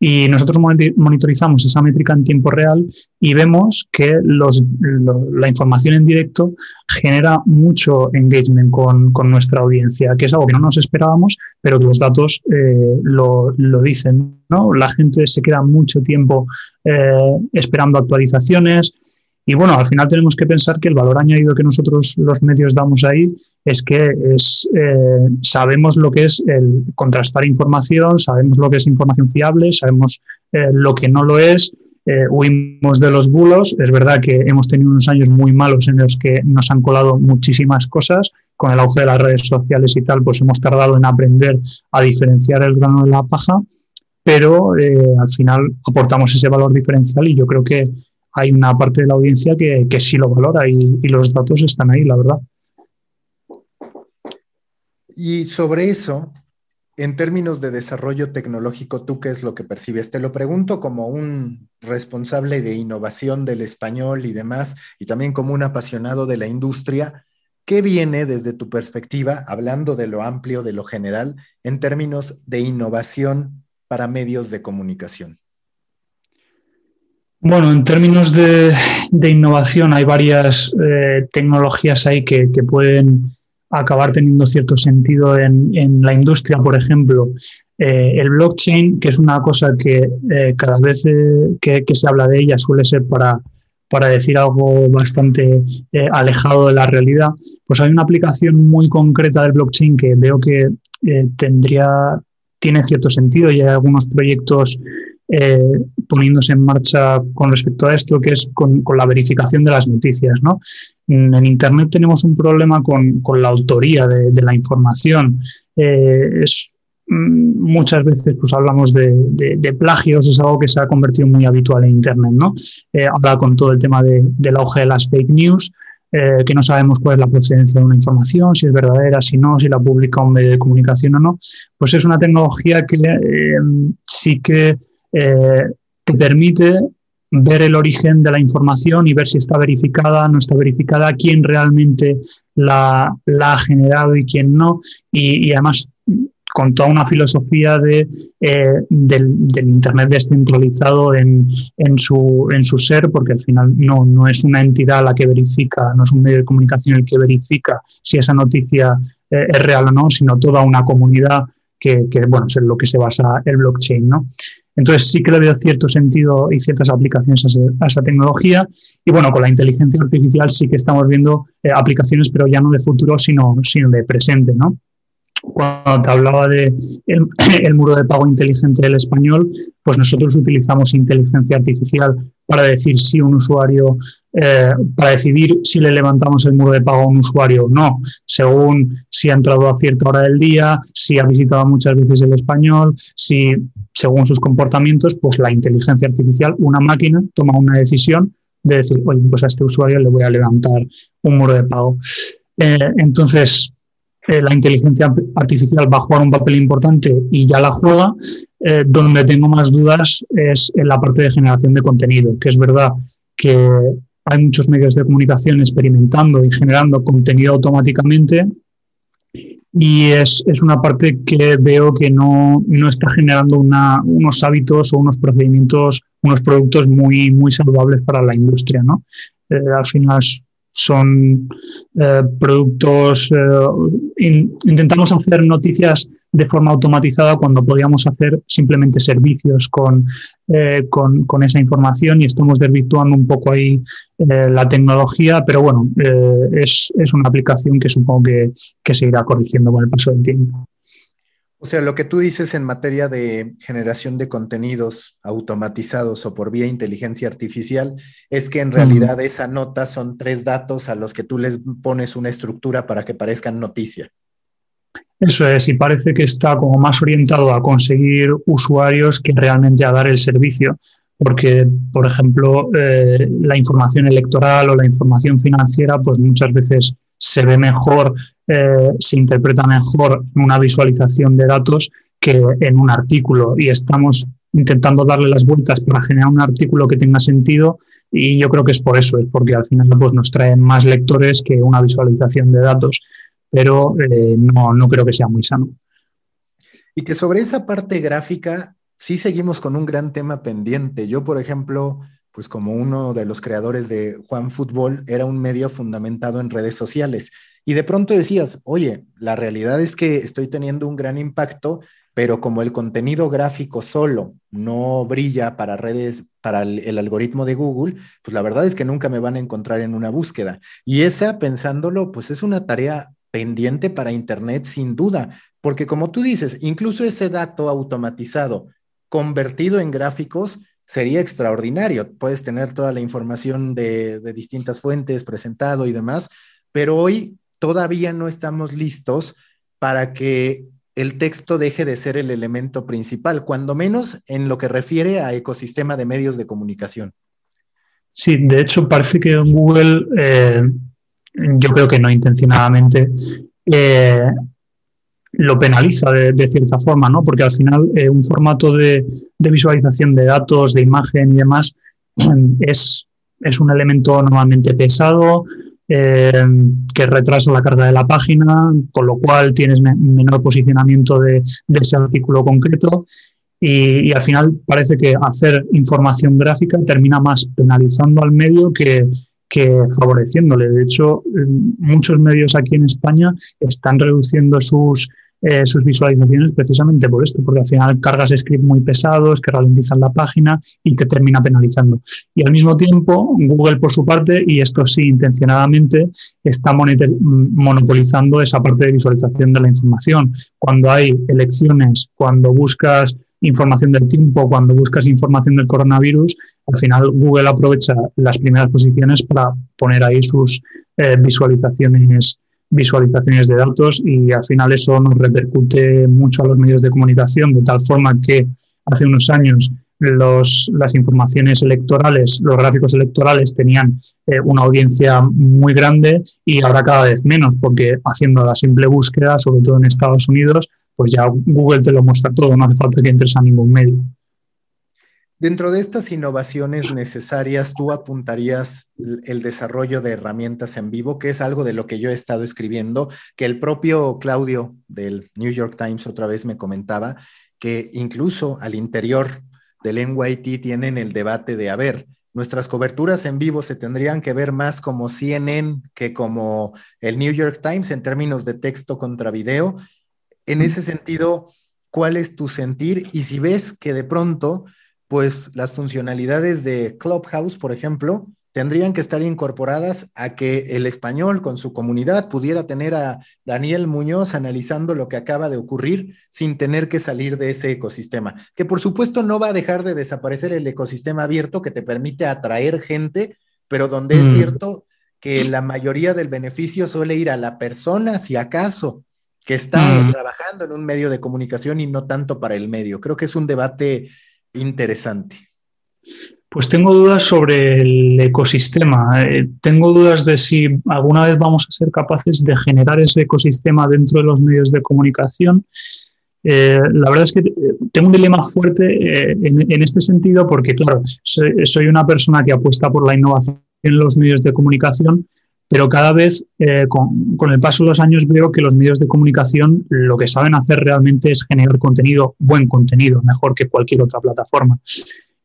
Y nosotros monitorizamos esa métrica en tiempo real y vemos que la información en directo genera mucho engagement con, nuestra audiencia, que es algo que no nos esperábamos, pero los datos eh, lo, dicen. ¿no? La gente se queda mucho tiempo eh, esperando actualizaciones, y bueno, al final tenemos que pensar que el valor añadido que nosotros los medios damos ahí es que eh, sabemos lo que es el contrastar información, sabemos lo que es información fiable, sabemos eh, lo que no lo es, eh, huimos de los bulos. Es verdad que hemos tenido unos años muy malos en los que nos han colado muchísimas cosas. Con el auge de las redes sociales y tal, pues hemos tardado en aprender a diferenciar el grano de la paja, pero al final aportamos ese valor diferencial y yo creo que hay una parte de la audiencia que, sí lo valora y, los datos están ahí, la verdad. Y sobre eso, en términos de desarrollo tecnológico, ¿tú qué es lo que percibes? Te lo pregunto como un responsable de innovación del español y demás, y también como un apasionado de la industria. ¿Qué viene desde tu perspectiva, hablando de lo amplio, de lo general, en términos de innovación para medios de comunicación? Bueno, en términos de, innovación hay varias eh, tecnologías ahí que, pueden acabar teniendo cierto sentido en, la industria, por ejemplo. Eh, el blockchain, que es una cosa que eh, cada vez que, se habla de ella suele ser para, para decir algo bastante alejado de la realidad, pues hay una aplicación muy concreta del blockchain que veo que tendría, tiene cierto sentido y hay algunos proyectos eh, poniéndose en marcha con respecto a esto, que es con, la verificación de las noticias. ¿no? En Internet tenemos un problema con, la autoría de, la información. Eh, es, mm, muchas veces pues, hablamos de, plagios, es algo que se ha convertido muy habitual en Internet. ¿no? Eh, con todo el tema del auge de las fake news, que no sabemos cuál es la procedencia de una información, si es verdadera, si no, si la publica un medio de comunicación o no, pues es una tecnología que sí que eh, te permite ver el origen de la información y ver si está verificada, no está verificada, quién realmente la, ha generado y quién no. Y, además con toda una filosofía de, eh, del, Internet descentralizado en, su, en su ser, porque al final no, no es una entidad la que verifica, no es un medio de comunicación el que verifica si esa noticia eh, es real o no, sino toda una comunidad que, bueno, es en lo que se basa el blockchain, ¿no? Entonces sí que le veo cierto sentido y ciertas aplicaciones a, esa tecnología. Y bueno, con la inteligencia artificial sí que estamos viendo eh, aplicaciones, pero ya no de futuro, sino, sino de presente, ¿no? Cuando te hablaba de el, muro de pago inteligente del español, pues nosotros utilizamos inteligencia artificial para decir si un usuario, eh, para decidir si le levantamos el muro de pago a un usuario o no, según si ha entrado a cierta hora del día, si ha visitado muchas veces el español, si según sus comportamientos, pues la inteligencia artificial, una máquina, toma una decisión de decir, oye, pues a este usuario le voy a levantar un muro de pago. entonces, la inteligencia artificial va a jugar un papel importante y ya la juega. donde tengo más dudas es en la parte de generación de contenido, que es verdad que hay muchos medios de comunicación experimentando y generando contenido automáticamente y es, es una parte que veo que no, no está generando unos hábitos o unos procedimientos, unos productos muy, muy saludables para la industria. ¿no? Eh, al final son eh, productos, eh, intentamos hacer noticias de forma automatizada cuando podíamos hacer simplemente servicios con, eh, con, con, esa información y estamos desvirtuando un poco ahí la tecnología, pero bueno, es, es, una aplicación que supongo que, que se irá corrigiendo con el paso del tiempo. O sea, lo que tú dices en materia de generación de contenidos automatizados o por vía inteligencia artificial es que en realidad esa nota son tres datos a los que tú les pones una estructura para que parezcan noticia. Eso es, y parece que está como más orientado a conseguir usuarios que realmente a dar el servicio, porque, por ejemplo, eh, la información electoral o la información financiera, pues muchas veces se ve mejor eh, se interpreta mejor en una visualización de datos que en un artículo y estamos intentando darle las vueltas para generar un artículo que tenga sentido y yo creo que es por eso, es porque al final pues, nos traen más lectores que una visualización de datos, pero eh, no, no creo que sea muy sano. Y que sobre esa parte gráfica sí seguimos con un gran tema pendiente. Yo, por ejemplo, pues como uno de los creadores de Juan Fútbol, era un medio fundamentado en redes sociales y de pronto decías, oye, la realidad es que estoy teniendo un gran impacto, pero como el contenido gráfico solo no brilla para redes, para el, algoritmo de Google, pues la verdad es que nunca me van a encontrar en una búsqueda. Y esa, pensándolo, pues es una tarea pendiente para Internet sin duda, porque como tú dices, incluso ese dato automatizado convertido en gráficos sería extraordinario. Puedes tener toda la información de, distintas fuentes presentado y demás, pero hoy todavía no estamos listos para que el texto deje de ser el elemento principal, cuando menos en lo que refiere a ecosistema de medios de comunicación. Sí, de hecho parece que Google, eh, yo creo que no intencionadamente, eh, lo penaliza de, cierta forma, ¿no? Porque al final eh, un formato de, visualización de datos, de imagen y demás es, es un elemento normalmente pesado, eh, que retrasa la carga de la página, con lo cual tienes menor posicionamiento de, ese artículo concreto. Y, al final parece que hacer información gráfica termina más penalizando al medio que, que favoreciéndole. De hecho, muchos medios aquí en España están reduciendo sus eh, sus visualizaciones precisamente por esto, porque al final cargas scripts muy pesados que ralentizan la página y te termina penalizando. Y al mismo tiempo, Google por su parte, y esto sí intencionadamente, está monopolizando esa parte de visualización de la información. Cuando hay elecciones, cuando buscas información del tiempo, cuando buscas información del coronavirus, al final Google aprovecha las primeras posiciones para poner ahí sus eh, visualizaciones visualizaciones de datos y al final eso nos repercute mucho a los medios de comunicación, de tal forma que hace unos años los, las informaciones electorales, los gráficos electorales tenían eh, una audiencia muy grande y ahora cada vez menos, porque haciendo la simple búsqueda, sobre todo en Estados Unidos, pues ya Google te lo muestra todo, no hace falta que entres a ningún medio. Dentro de estas innovaciones necesarias, tú apuntarías el desarrollo de herramientas en vivo, que es algo de lo que yo he estado escribiendo, que el propio Claudio del New York Times otra vez me comentaba, que incluso al interior del NYT tienen el debate de, a ver, nuestras coberturas en vivo se tendrían que ver más como CNN que como el New York Times en términos de texto contra video. En ese sentido, ¿cuál es tu sentir? Y si ves que de pronto pues las funcionalidades de Clubhouse, por ejemplo, tendrían que estar incorporadas a que el español con su comunidad pudiera tener a Daniel Muñoz analizando lo que acaba de ocurrir sin tener que salir de ese ecosistema, que por supuesto no va a dejar de desaparecer el ecosistema abierto que te permite atraer gente, pero donde es mm. cierto que la mayoría del beneficio suele ir a la persona, si acaso, que está mm. trabajando en un medio de comunicación y no tanto para el medio. Creo que es un debate interesante. Pues tengo dudas sobre el ecosistema. Eh, tengo dudas de si alguna vez vamos a ser capaces de generar ese ecosistema dentro de los medios de comunicación. Eh, la verdad es que eh, tengo un dilema fuerte en, este sentido porque, claro, soy, una persona que apuesta por la innovación en los medios de comunicación, pero cada vez con, con, el paso de los años veo que los medios de comunicación lo que saben hacer realmente es generar contenido, buen contenido, mejor que cualquier otra plataforma.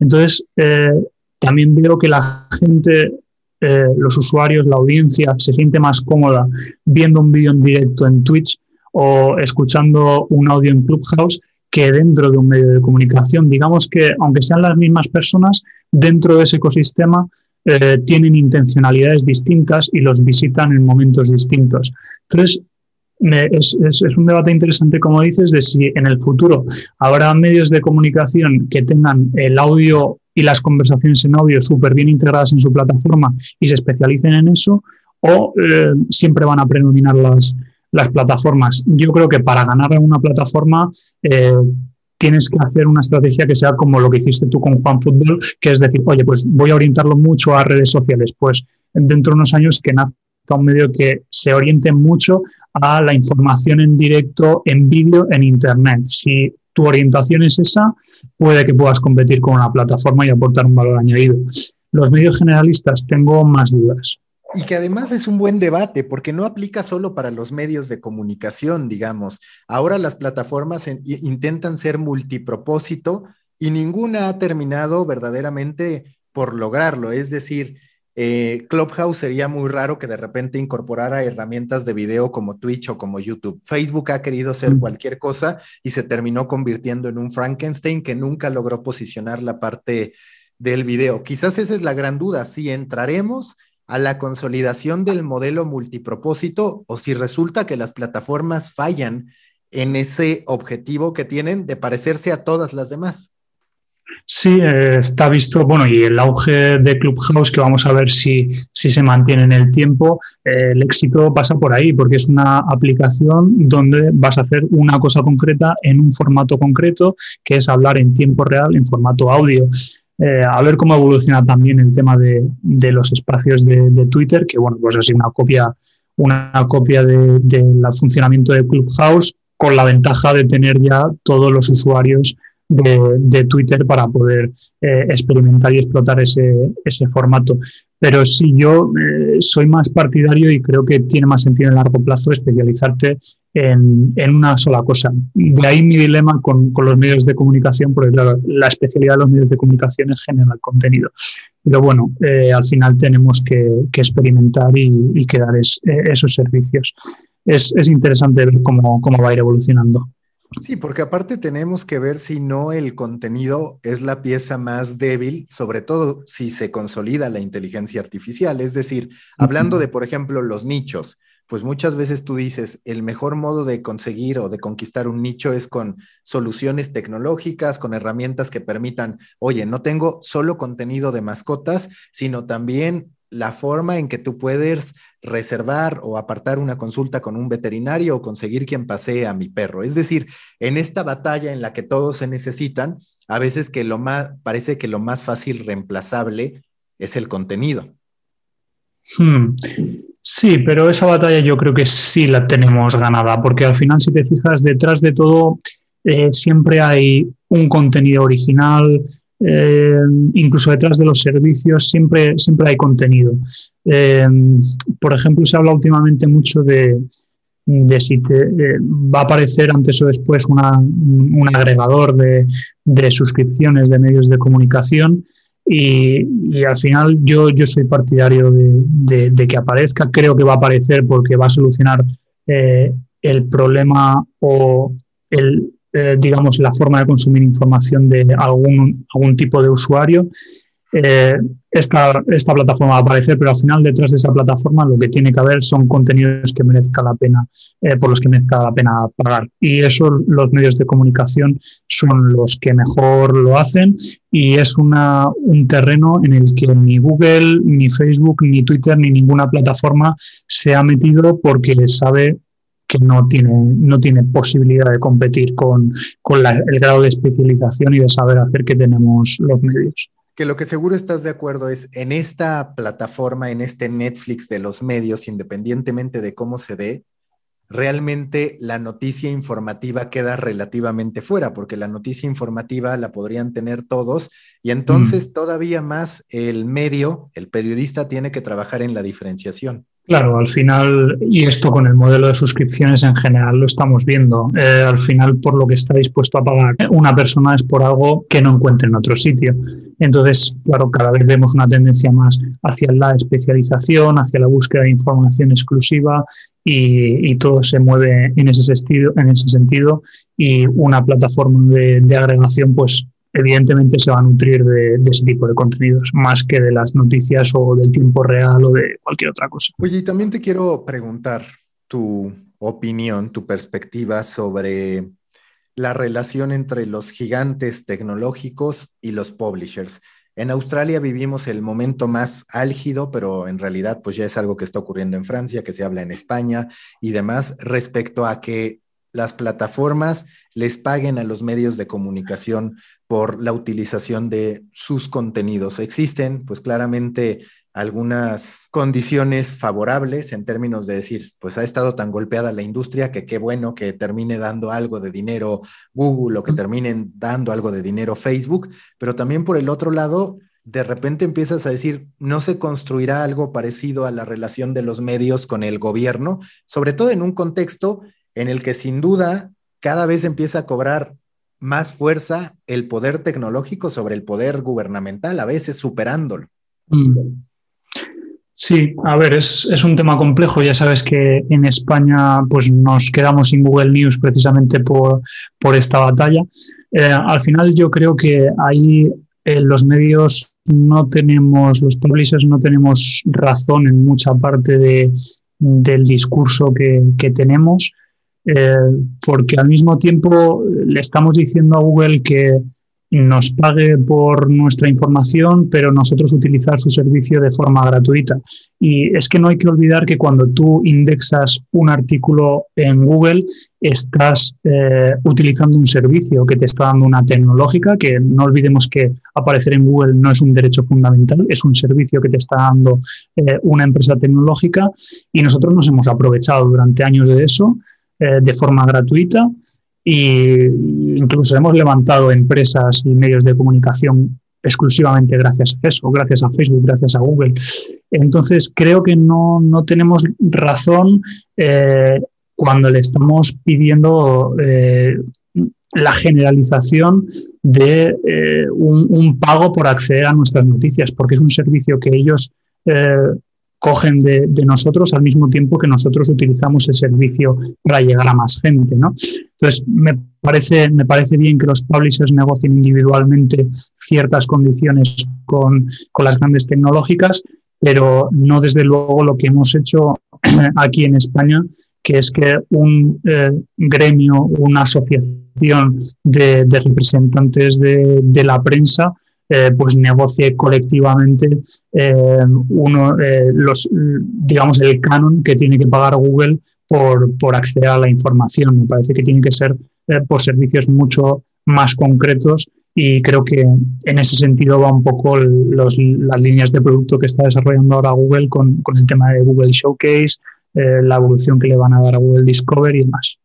Entonces, eh, también veo que la gente, eh, los usuarios, la audiencia, se siente más cómoda viendo un vídeo en directo en Twitch o escuchando un audio en Clubhouse que dentro de un medio de comunicación. Digamos que, aunque sean las mismas personas, dentro de ese ecosistema eh, tienen intencionalidades distintas y los visitan en momentos distintos. Entonces, es, un debate interesante, como dices, de si en el futuro habrá medios de comunicación que tengan el audio y las conversaciones en audio súper bien integradas en su plataforma y se especialicen en eso, o eh, siempre van a predominar las, las plataformas. Yo creo que para ganar en una plataforma eh, tienes que hacer una estrategia que sea como lo que hiciste tú con Juan Fútbol, que es decir, oye, pues voy a orientarlo mucho a redes sociales. Pues dentro de unos años que nazca un medio que se oriente mucho a la información en directo, en vídeo, en Internet. Si tu orientación es esa, puede que puedas competir con una plataforma y aportar un valor añadido. Los medios generalistas, tengo más dudas. Y que además es un buen debate, porque no aplica solo para los medios de comunicación, digamos. Ahora las plataformas intentan ser multipropósito y ninguna ha terminado verdaderamente por lograrlo. Es decir, eh, Clubhouse sería muy raro que de repente incorporara herramientas de video como Twitch o como YouTube. Facebook ha querido ser cualquier cosa y se terminó convirtiendo en un Frankenstein que nunca logró posicionar la parte del video. Quizás esa es la gran duda, si entraremos a la consolidación del modelo multipropósito o si resulta que las plataformas fallan en ese objetivo que tienen de parecerse a todas las demás. Sí, eh, está visto, bueno, y el auge de Clubhouse, que vamos a ver si, si se mantiene en el tiempo, eh, el éxito pasa por ahí, porque es una aplicación donde vas a hacer una cosa concreta en un formato concreto, que es hablar en tiempo real, en formato audio. Eh, a ver cómo evoluciona también el tema de, de los espacios de, Twitter, que bueno, pues es una copia, una copia del de, funcionamiento de Clubhouse con la ventaja de tener ya todos los usuarios de, Twitter para poder eh, experimentar y explotar ese, ese, formato. Pero sí, yo eh, soy más partidario y creo que tiene más sentido en largo plazo especializarte en, en una sola cosa. De ahí mi dilema con, con, los medios de comunicación, porque claro, la especialidad de los medios de comunicación es generar contenido. Pero bueno, eh, al final tenemos que, que experimentar y, y que dar esos servicios. Es, es interesante ver cómo, cómo va a ir evolucionando. Sí, porque aparte tenemos que ver si no el contenido es la pieza más débil, sobre todo si se consolida la inteligencia artificial. Es decir, hablando de, por ejemplo, los nichos, pues muchas veces tú dices, el mejor modo de conseguir o de conquistar un nicho es con soluciones tecnológicas, con herramientas que permitan, oye, no tengo solo contenido de mascotas, sino también la forma en que tú puedes reservar o apartar una consulta con un veterinario o conseguir quien pasee a mi perro. Es decir, en esta batalla en la que todos se necesitan, a veces que lo más, parece que lo más fácil reemplazable es el contenido. Hmm. Sí, pero esa batalla yo creo que sí la tenemos ganada, porque al final, si te fijas, detrás de todo eh, siempre hay un contenido original, eh, incluso detrás de los servicios siempre, siempre hay contenido. Eh, por ejemplo, se habla últimamente mucho de, si te, va a aparecer antes o después un agregador de, suscripciones de medios de comunicación y, al final yo, yo soy partidario de, de, que aparezca. Creo que va a aparecer porque va a solucionar el problema o el, eh, digamos, la forma de consumir información de algún, algún tipo de usuario. Eh, esta, esta, plataforma va a aparecer, pero al final detrás de esa plataforma lo que tiene que haber son contenidos que merezca la pena, eh, por los que merezca la pena pagar. Y eso los medios de comunicación son los que mejor lo hacen y es una, un terreno en el que ni Google, ni Facebook, ni Twitter, ni ninguna plataforma se ha metido porque sabe que no tiene, no tiene posibilidad de competir con, con el grado de especialización y de saber hacer que tenemos los medios. Que lo que seguro estás de acuerdo es en esta plataforma, en este Netflix de los medios, independientemente de cómo se dé, realmente la noticia informativa queda relativamente fuera, porque la noticia informativa la podrían tener todos y entonces mm. todavía más el medio, el periodista tiene que trabajar en la diferenciación. Claro, al final, y esto con el modelo de suscripciones en general lo estamos viendo, eh, al final por lo que está dispuesto a pagar una persona es por algo que no encuentre en otro sitio. Entonces, claro, cada vez vemos una tendencia más hacia la especialización, hacia la búsqueda de información exclusiva y, todo se mueve en ese, sentido, y una plataforma de, de agregación pues evidentemente se va a nutrir de, ese tipo de contenidos, más que de las noticias o del tiempo real o de cualquier otra cosa. Oye, y también te quiero preguntar tu opinión, tu perspectiva sobre la relación entre los gigantes tecnológicos y los publishers. En Australia vivimos el momento más álgido, pero en realidad pues ya es algo que está ocurriendo en Francia, que se habla en España y demás respecto a que las plataformas les paguen a los medios de comunicación por la utilización de sus contenidos. Existen, pues claramente, algunas condiciones favorables en términos de decir, pues ha estado tan golpeada la industria que qué bueno que termine dando algo de dinero Google o que terminen dando algo de dinero Facebook, pero también por el otro lado, de repente empiezas a decir, no se construirá algo parecido a la relación de los medios con el gobierno, sobre todo en un contexto en el que sin duda cada vez empieza a cobrar más fuerza el poder tecnológico sobre el poder gubernamental, a veces superándolo. Mm. Sí, a ver, es, un tema complejo. Ya sabes que en España pues, nos quedamos sin Google News precisamente por, esta batalla. Eh, al final yo creo que ahí eh, los medios no tenemos, los publishers no tenemos razón en mucha parte del discurso que, que tenemos. Eh, porque al mismo tiempo le estamos diciendo a Google que nos pague por nuestra información, pero nosotros utilizar su servicio de forma gratuita. Y es que no hay que olvidar que cuando tú indexas un artículo en Google, estás eh, utilizando un servicio que te está dando una tecnológica, que no olvidemos que aparecer en Google no es un derecho fundamental, es un servicio que te está dando eh, una empresa tecnológica y nosotros nos hemos aprovechado durante años de eso eh, de forma gratuita e incluso hemos levantado empresas y medios de comunicación exclusivamente gracias a eso, gracias a Facebook, gracias a Google. Entonces, creo que no, tenemos razón eh, cuando le estamos pidiendo eh, la generalización de un, un, pago por acceder a nuestras noticias, porque es un servicio que ellos cogen de, nosotros al mismo tiempo que nosotros utilizamos el servicio para llegar a más gente. ¿no? Entonces, me parece, me parece bien que los publishers negocien individualmente ciertas condiciones con, las grandes tecnológicas, pero no desde luego lo que hemos hecho aquí en España, que es que un eh, gremio, una asociación de, representantes de, de la prensa eh, pues negocie colectivamente eh, uno, eh, los, digamos, el canon que tiene que pagar Google por, por acceder a la información. Me parece que tiene que ser por servicios mucho más concretos y creo que en ese sentido va un poco las líneas de producto que está desarrollando ahora Google con, con el tema de Google Showcase, la evolución que le van a dar a Google Discover y demás.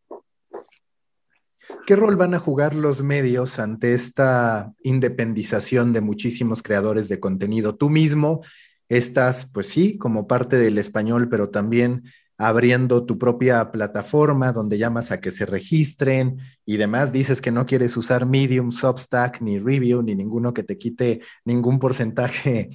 ¿Qué rol van a jugar los medios ante esta independización de muchísimos creadores de contenido? Tú mismo estás, pues sí, como parte del español, pero también abriendo tu propia plataforma donde llamas a que se registren y demás. Dices que no quieres usar Medium, Substack, ni Review, ni ninguno que te quite ningún porcentaje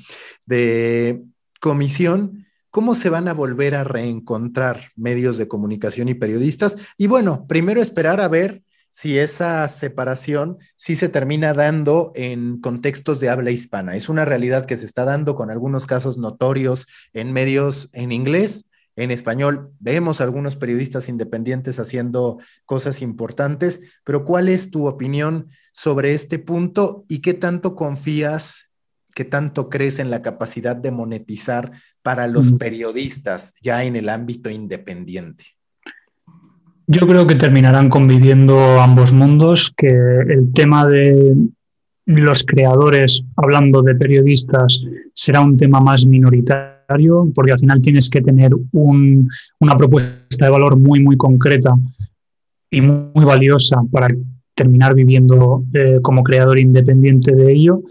de comisión. ¿Cómo se van a volver a reencontrar medios de comunicación y periodistas? Y bueno, primero esperar a ver si esa separación sí se termina dando en contextos de habla hispana. Es una realidad que se está dando con algunos casos notorios en medios en inglés. En español vemos algunos periodistas independientes haciendo cosas importantes, pero ¿cuál es tu opinión sobre este punto y qué tanto confías, qué tanto crees en la capacidad de monetizar para los periodistas ya en el ámbito independiente? Yo creo que terminarán conviviendo ambos mundos, que el tema de, los creadores, hablando de periodistas, será un tema más minoritario, porque al final tienes que tener una propuesta de valor muy, muy concreta y muy, valiosa para terminar viviendo eh, como creador independiente de ello.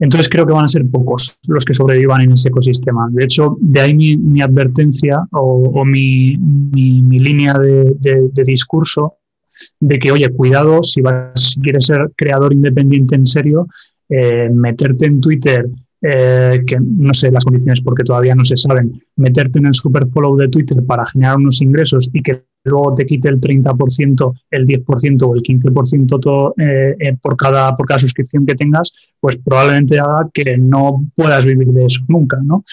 Entonces creo que van a ser pocos los que sobrevivan en ese ecosistema. De hecho, de ahí mi, advertencia o, mi, línea de, discurso de que, oye, cuidado, si, vas, quieres ser creador independiente en serio, eh, meterte en Twitter, eh, que no sé las condiciones porque todavía no se saben, meterte en el super follow de Twitter para generar unos ingresos y que luego te quite el 30%, el 10% o el 15% todo, eh, eh, por, cada, por cada suscripción que tengas, pues probablemente haga que no puedas vivir de eso nunca, ¿no?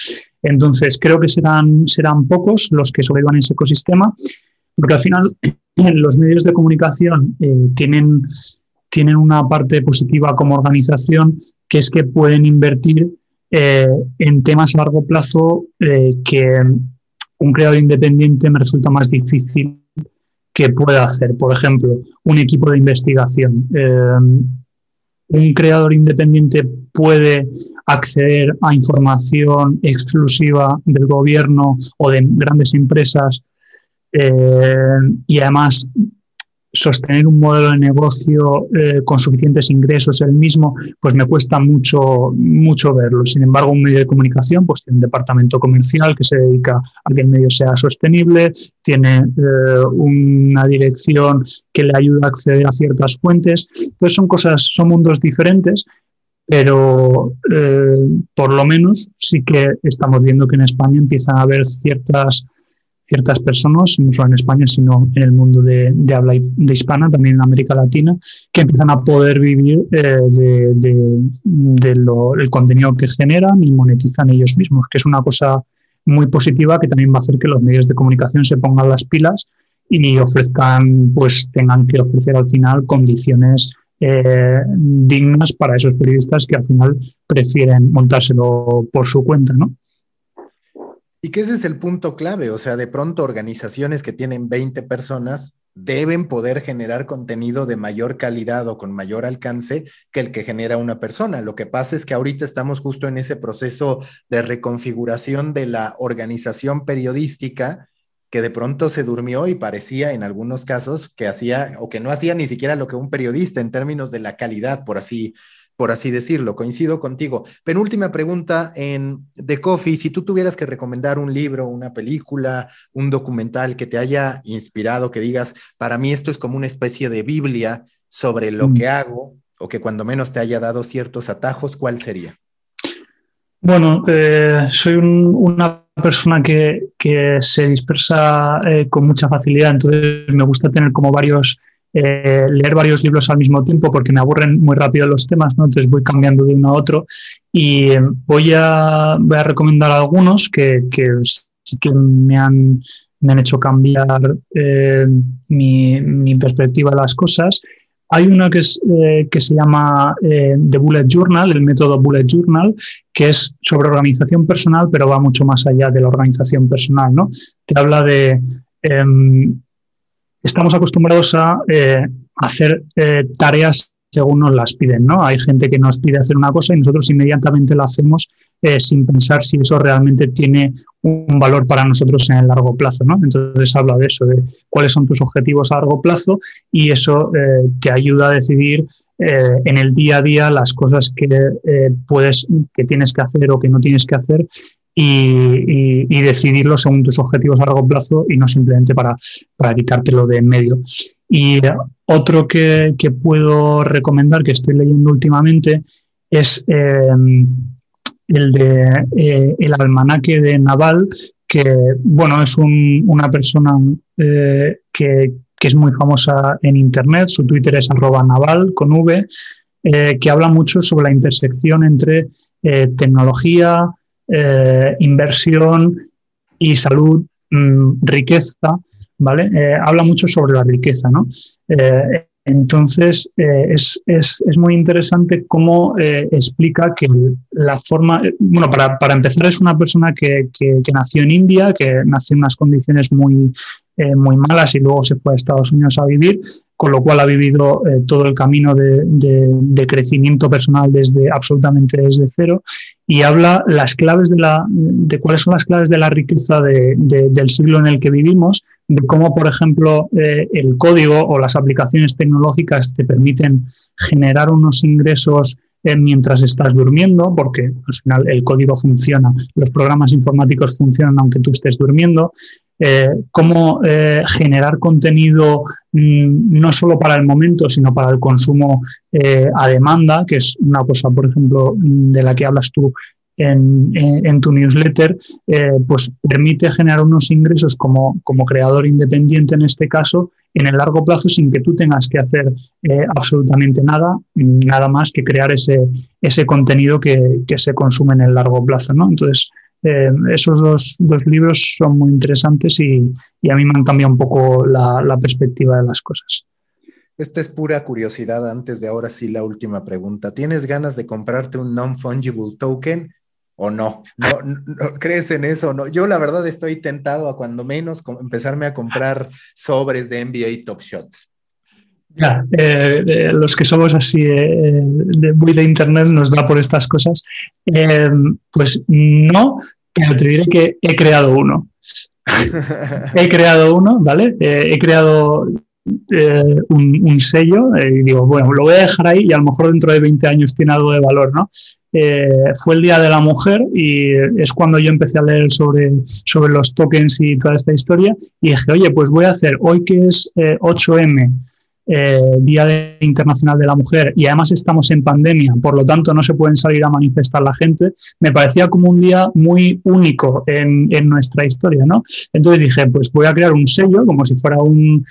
Entonces, creo que serán, serán pocos los que sobrevivan en ese ecosistema, porque al final los medios de comunicación eh, tienen, tienen una parte positiva como organización, que es que pueden invertir en temas a largo plazo que un creador independiente me resulta más difícil que pueda hacer. Por ejemplo, un equipo de investigación. Eh, un creador independiente puede acceder a información exclusiva del gobierno o de grandes empresas eh, y además sostener un modelo de negocio eh, con suficientes ingresos el mismo, pues me cuesta mucho, mucho verlo. Sin embargo, un medio de comunicación pues tiene un departamento comercial que se dedica a que el medio sea sostenible, tiene eh, una dirección que le ayuda a acceder a ciertas fuentes. Entonces son cosas, son mundos diferentes, pero eh, por lo menos sí que estamos viendo que en España empiezan a haber ciertas ciertas personas, no solo en España, sino en el mundo de, habla de hispana, también en América Latina, que empiezan a poder vivir eh, del contenido que generan y monetizan ellos mismos, que es una cosa muy positiva que también va a hacer que los medios de comunicación se pongan las pilas y ofrezcan, pues tengan que ofrecer al final condiciones eh, dignas para esos periodistas que al final prefieren montárselo por su cuenta, ¿no? Y que ese es el punto clave, o sea, de pronto organizaciones que tienen 20 personas deben poder generar contenido de mayor calidad o con mayor alcance que el que genera una persona. Lo que pasa es que ahorita estamos justo en ese proceso de reconfiguración de la organización periodística que de pronto se durmió y parecía en algunos casos que hacía o que no hacía ni siquiera lo que un periodista en términos de la calidad, por así por así decirlo. Coincido contigo. Penúltima pregunta en The Coffee, si tú tuvieras que recomendar un libro, una película, un documental que te haya inspirado, que digas, para mí esto es como una especie de Biblia sobre lo mm. que hago o que cuando menos te haya dado ciertos atajos, ¿cuál sería? Bueno, eh, soy una persona que, se dispersa eh, con mucha facilidad, entonces me gusta tener como varios eh, leer varios libros al mismo tiempo porque me aburren muy rápido los temas, ¿no? entonces voy cambiando de uno a otro y eh, voy a, recomendar algunos que, que sí que me han, me han hecho cambiar eh, mi, perspectiva de las cosas. Hay uno que, es, que se llama The Bullet Journal, el método Bullet Journal, que es sobre organización personal, pero va mucho más allá de la organización personal. ¿no? Te habla de em, estamos acostumbrados a eh, hacer eh, tareas según nos las piden, ¿no? Hay gente que nos pide hacer una cosa y nosotros inmediatamente la hacemos eh, sin pensar si eso realmente tiene un valor para nosotros en el largo plazo, ¿no? Entonces habla de eso, de cuáles son tus objetivos a largo plazo y eso te ayuda a decidir en el día a día las cosas que puedes, que tienes que hacer o que no tienes que hacer y, decidirlo según tus objetivos a largo plazo y no simplemente para, para quitártelo de en medio. Y otro que, puedo recomendar, que estoy leyendo últimamente, es em, el de eh, El almanaque de Naval, que bueno, es una persona eh, que, es muy famosa en Internet, su Twitter es arroba naval con V, eh, que habla mucho sobre la intersección entre tecnología, eh, inversión y salud, mm, riqueza, ¿vale? Eh, habla mucho sobre la riqueza, ¿no? Eh, entonces, es, es, es, muy interesante cómo explica que la forma, bueno, para, para empezar es una persona que, que, nació en India, que nació en unas condiciones muy, muy malas y luego se fue a Estados Unidos a vivir, con lo cual ha vivido eh, todo el camino de, crecimiento personal desde absolutamente desde cero. Y habla las claves de, la, de cuáles son las claves de la riqueza del siglo en el que vivimos, de cómo, por ejemplo, eh, el código o las aplicaciones tecnológicas te permiten generar unos ingresos eh, mientras estás durmiendo, porque al final el código funciona, los programas informáticos funcionan aunque tú estés durmiendo, eh, cómo eh, generar contenido mm, no solo para el momento, sino para el consumo eh, a demanda, que es una cosa, por ejemplo, de la que hablas tú en, tu newsletter, pues permite generar unos ingresos como, como, creador independiente en este caso en el largo plazo sin que tú tengas que hacer absolutamente nada, nada más que crear ese, ese contenido que, que, se consume en el largo plazo. ¿no? Entonces, eh, esos dos, dos, libros son muy interesantes y, y, a mí me han cambiado un poco la, la, perspectiva de las cosas. Esta es pura curiosidad antes de ahora sí la última pregunta. ¿Tienes ganas de comprarte un non-fungible token o no? ¿No, crees en eso? No? Yo la verdad estoy tentado a cuando menos empezarme a comprar sobres de NBA Top Shot. Ya, eh, eh, los que somos así de, muy de internet nos da por estas cosas. pues no, pero te diré que he creado uno. he creado uno, ¿vale? Eh, he creado eh, un, sello y digo, bueno, lo voy a dejar ahí y a lo mejor dentro de 20 años tiene algo de valor, ¿no? Eh, fue el Día de la Mujer y es cuando yo empecé a leer sobre, sobre los tokens y toda esta historia y dije, oye, pues voy a hacer hoy que es 8M eh, Día Internacional de la Mujer y además estamos en pandemia, por lo tanto no se pueden salir a manifestar la gente, me parecía como un día muy único en, nuestra historia, ¿no? Entonces dije, pues voy a crear un sello, como si fuera un,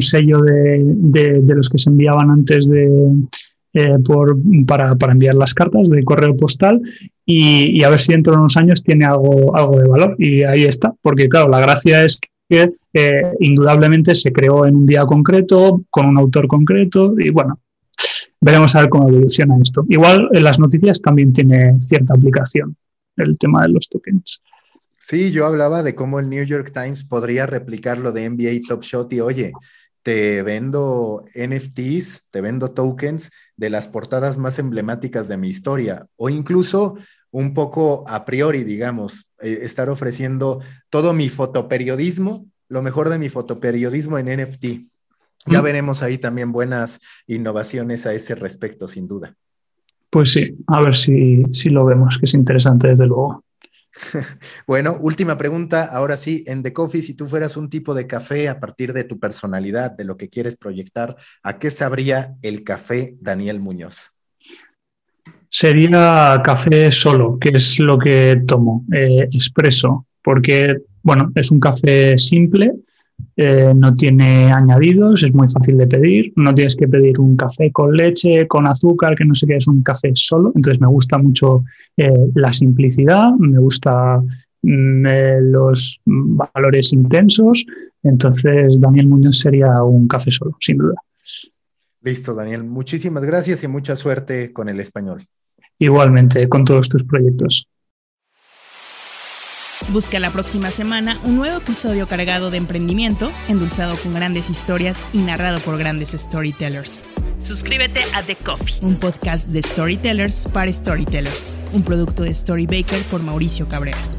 sello de, los que se enviaban antes de, eh, para, enviar las cartas de correo postal y, a ver si dentro de unos años tiene algo, algo de valor. Y ahí está, porque claro, la gracia es que eh, indudablemente se creó en un día concreto, con un autor concreto, y bueno, veremos a ver cómo evoluciona esto. Igual en las noticias también tiene cierta aplicación el tema de los tokens. Sí, yo hablaba de cómo el New York Times podría replicar lo de NBA Top Shot y oye, te vendo NFTs, te vendo tokens de las portadas más emblemáticas de mi historia o incluso un poco a priori, digamos, eh, estar ofreciendo todo mi fotoperiodismo, lo mejor de mi fotoperiodismo en NFT. Ya mm. veremos ahí también buenas innovaciones a ese respecto, sin duda. Pues sí, a ver si, si lo vemos, que es interesante desde luego. bueno, última pregunta, ahora sí, en The Coffee, si tú fueras un tipo de café a partir de tu personalidad, de lo que quieres proyectar, ¿a qué sabría el café Daniel Muñoz? Sería café solo, que es lo que tomo, eh, expreso, porque, bueno, es un café simple, eh, no tiene añadidos, es muy fácil de pedir, no tienes que pedir un café con leche, con azúcar, que no sé qué, es un café solo, entonces me gusta mucho eh, la simplicidad, me gusta mm, los valores intensos, entonces Daniel Muñoz sería un café solo, sin duda. Listo, Daniel. Muchísimas gracias y mucha suerte con el español. Igualmente, con todos tus proyectos. Busca la próxima semana un nuevo episodio cargado de emprendimiento, endulzado con grandes historias y narrado por grandes storytellers. Suscríbete a The Coffee, un podcast de storytellers para storytellers, un producto de Storybaker por Mauricio Cabrera.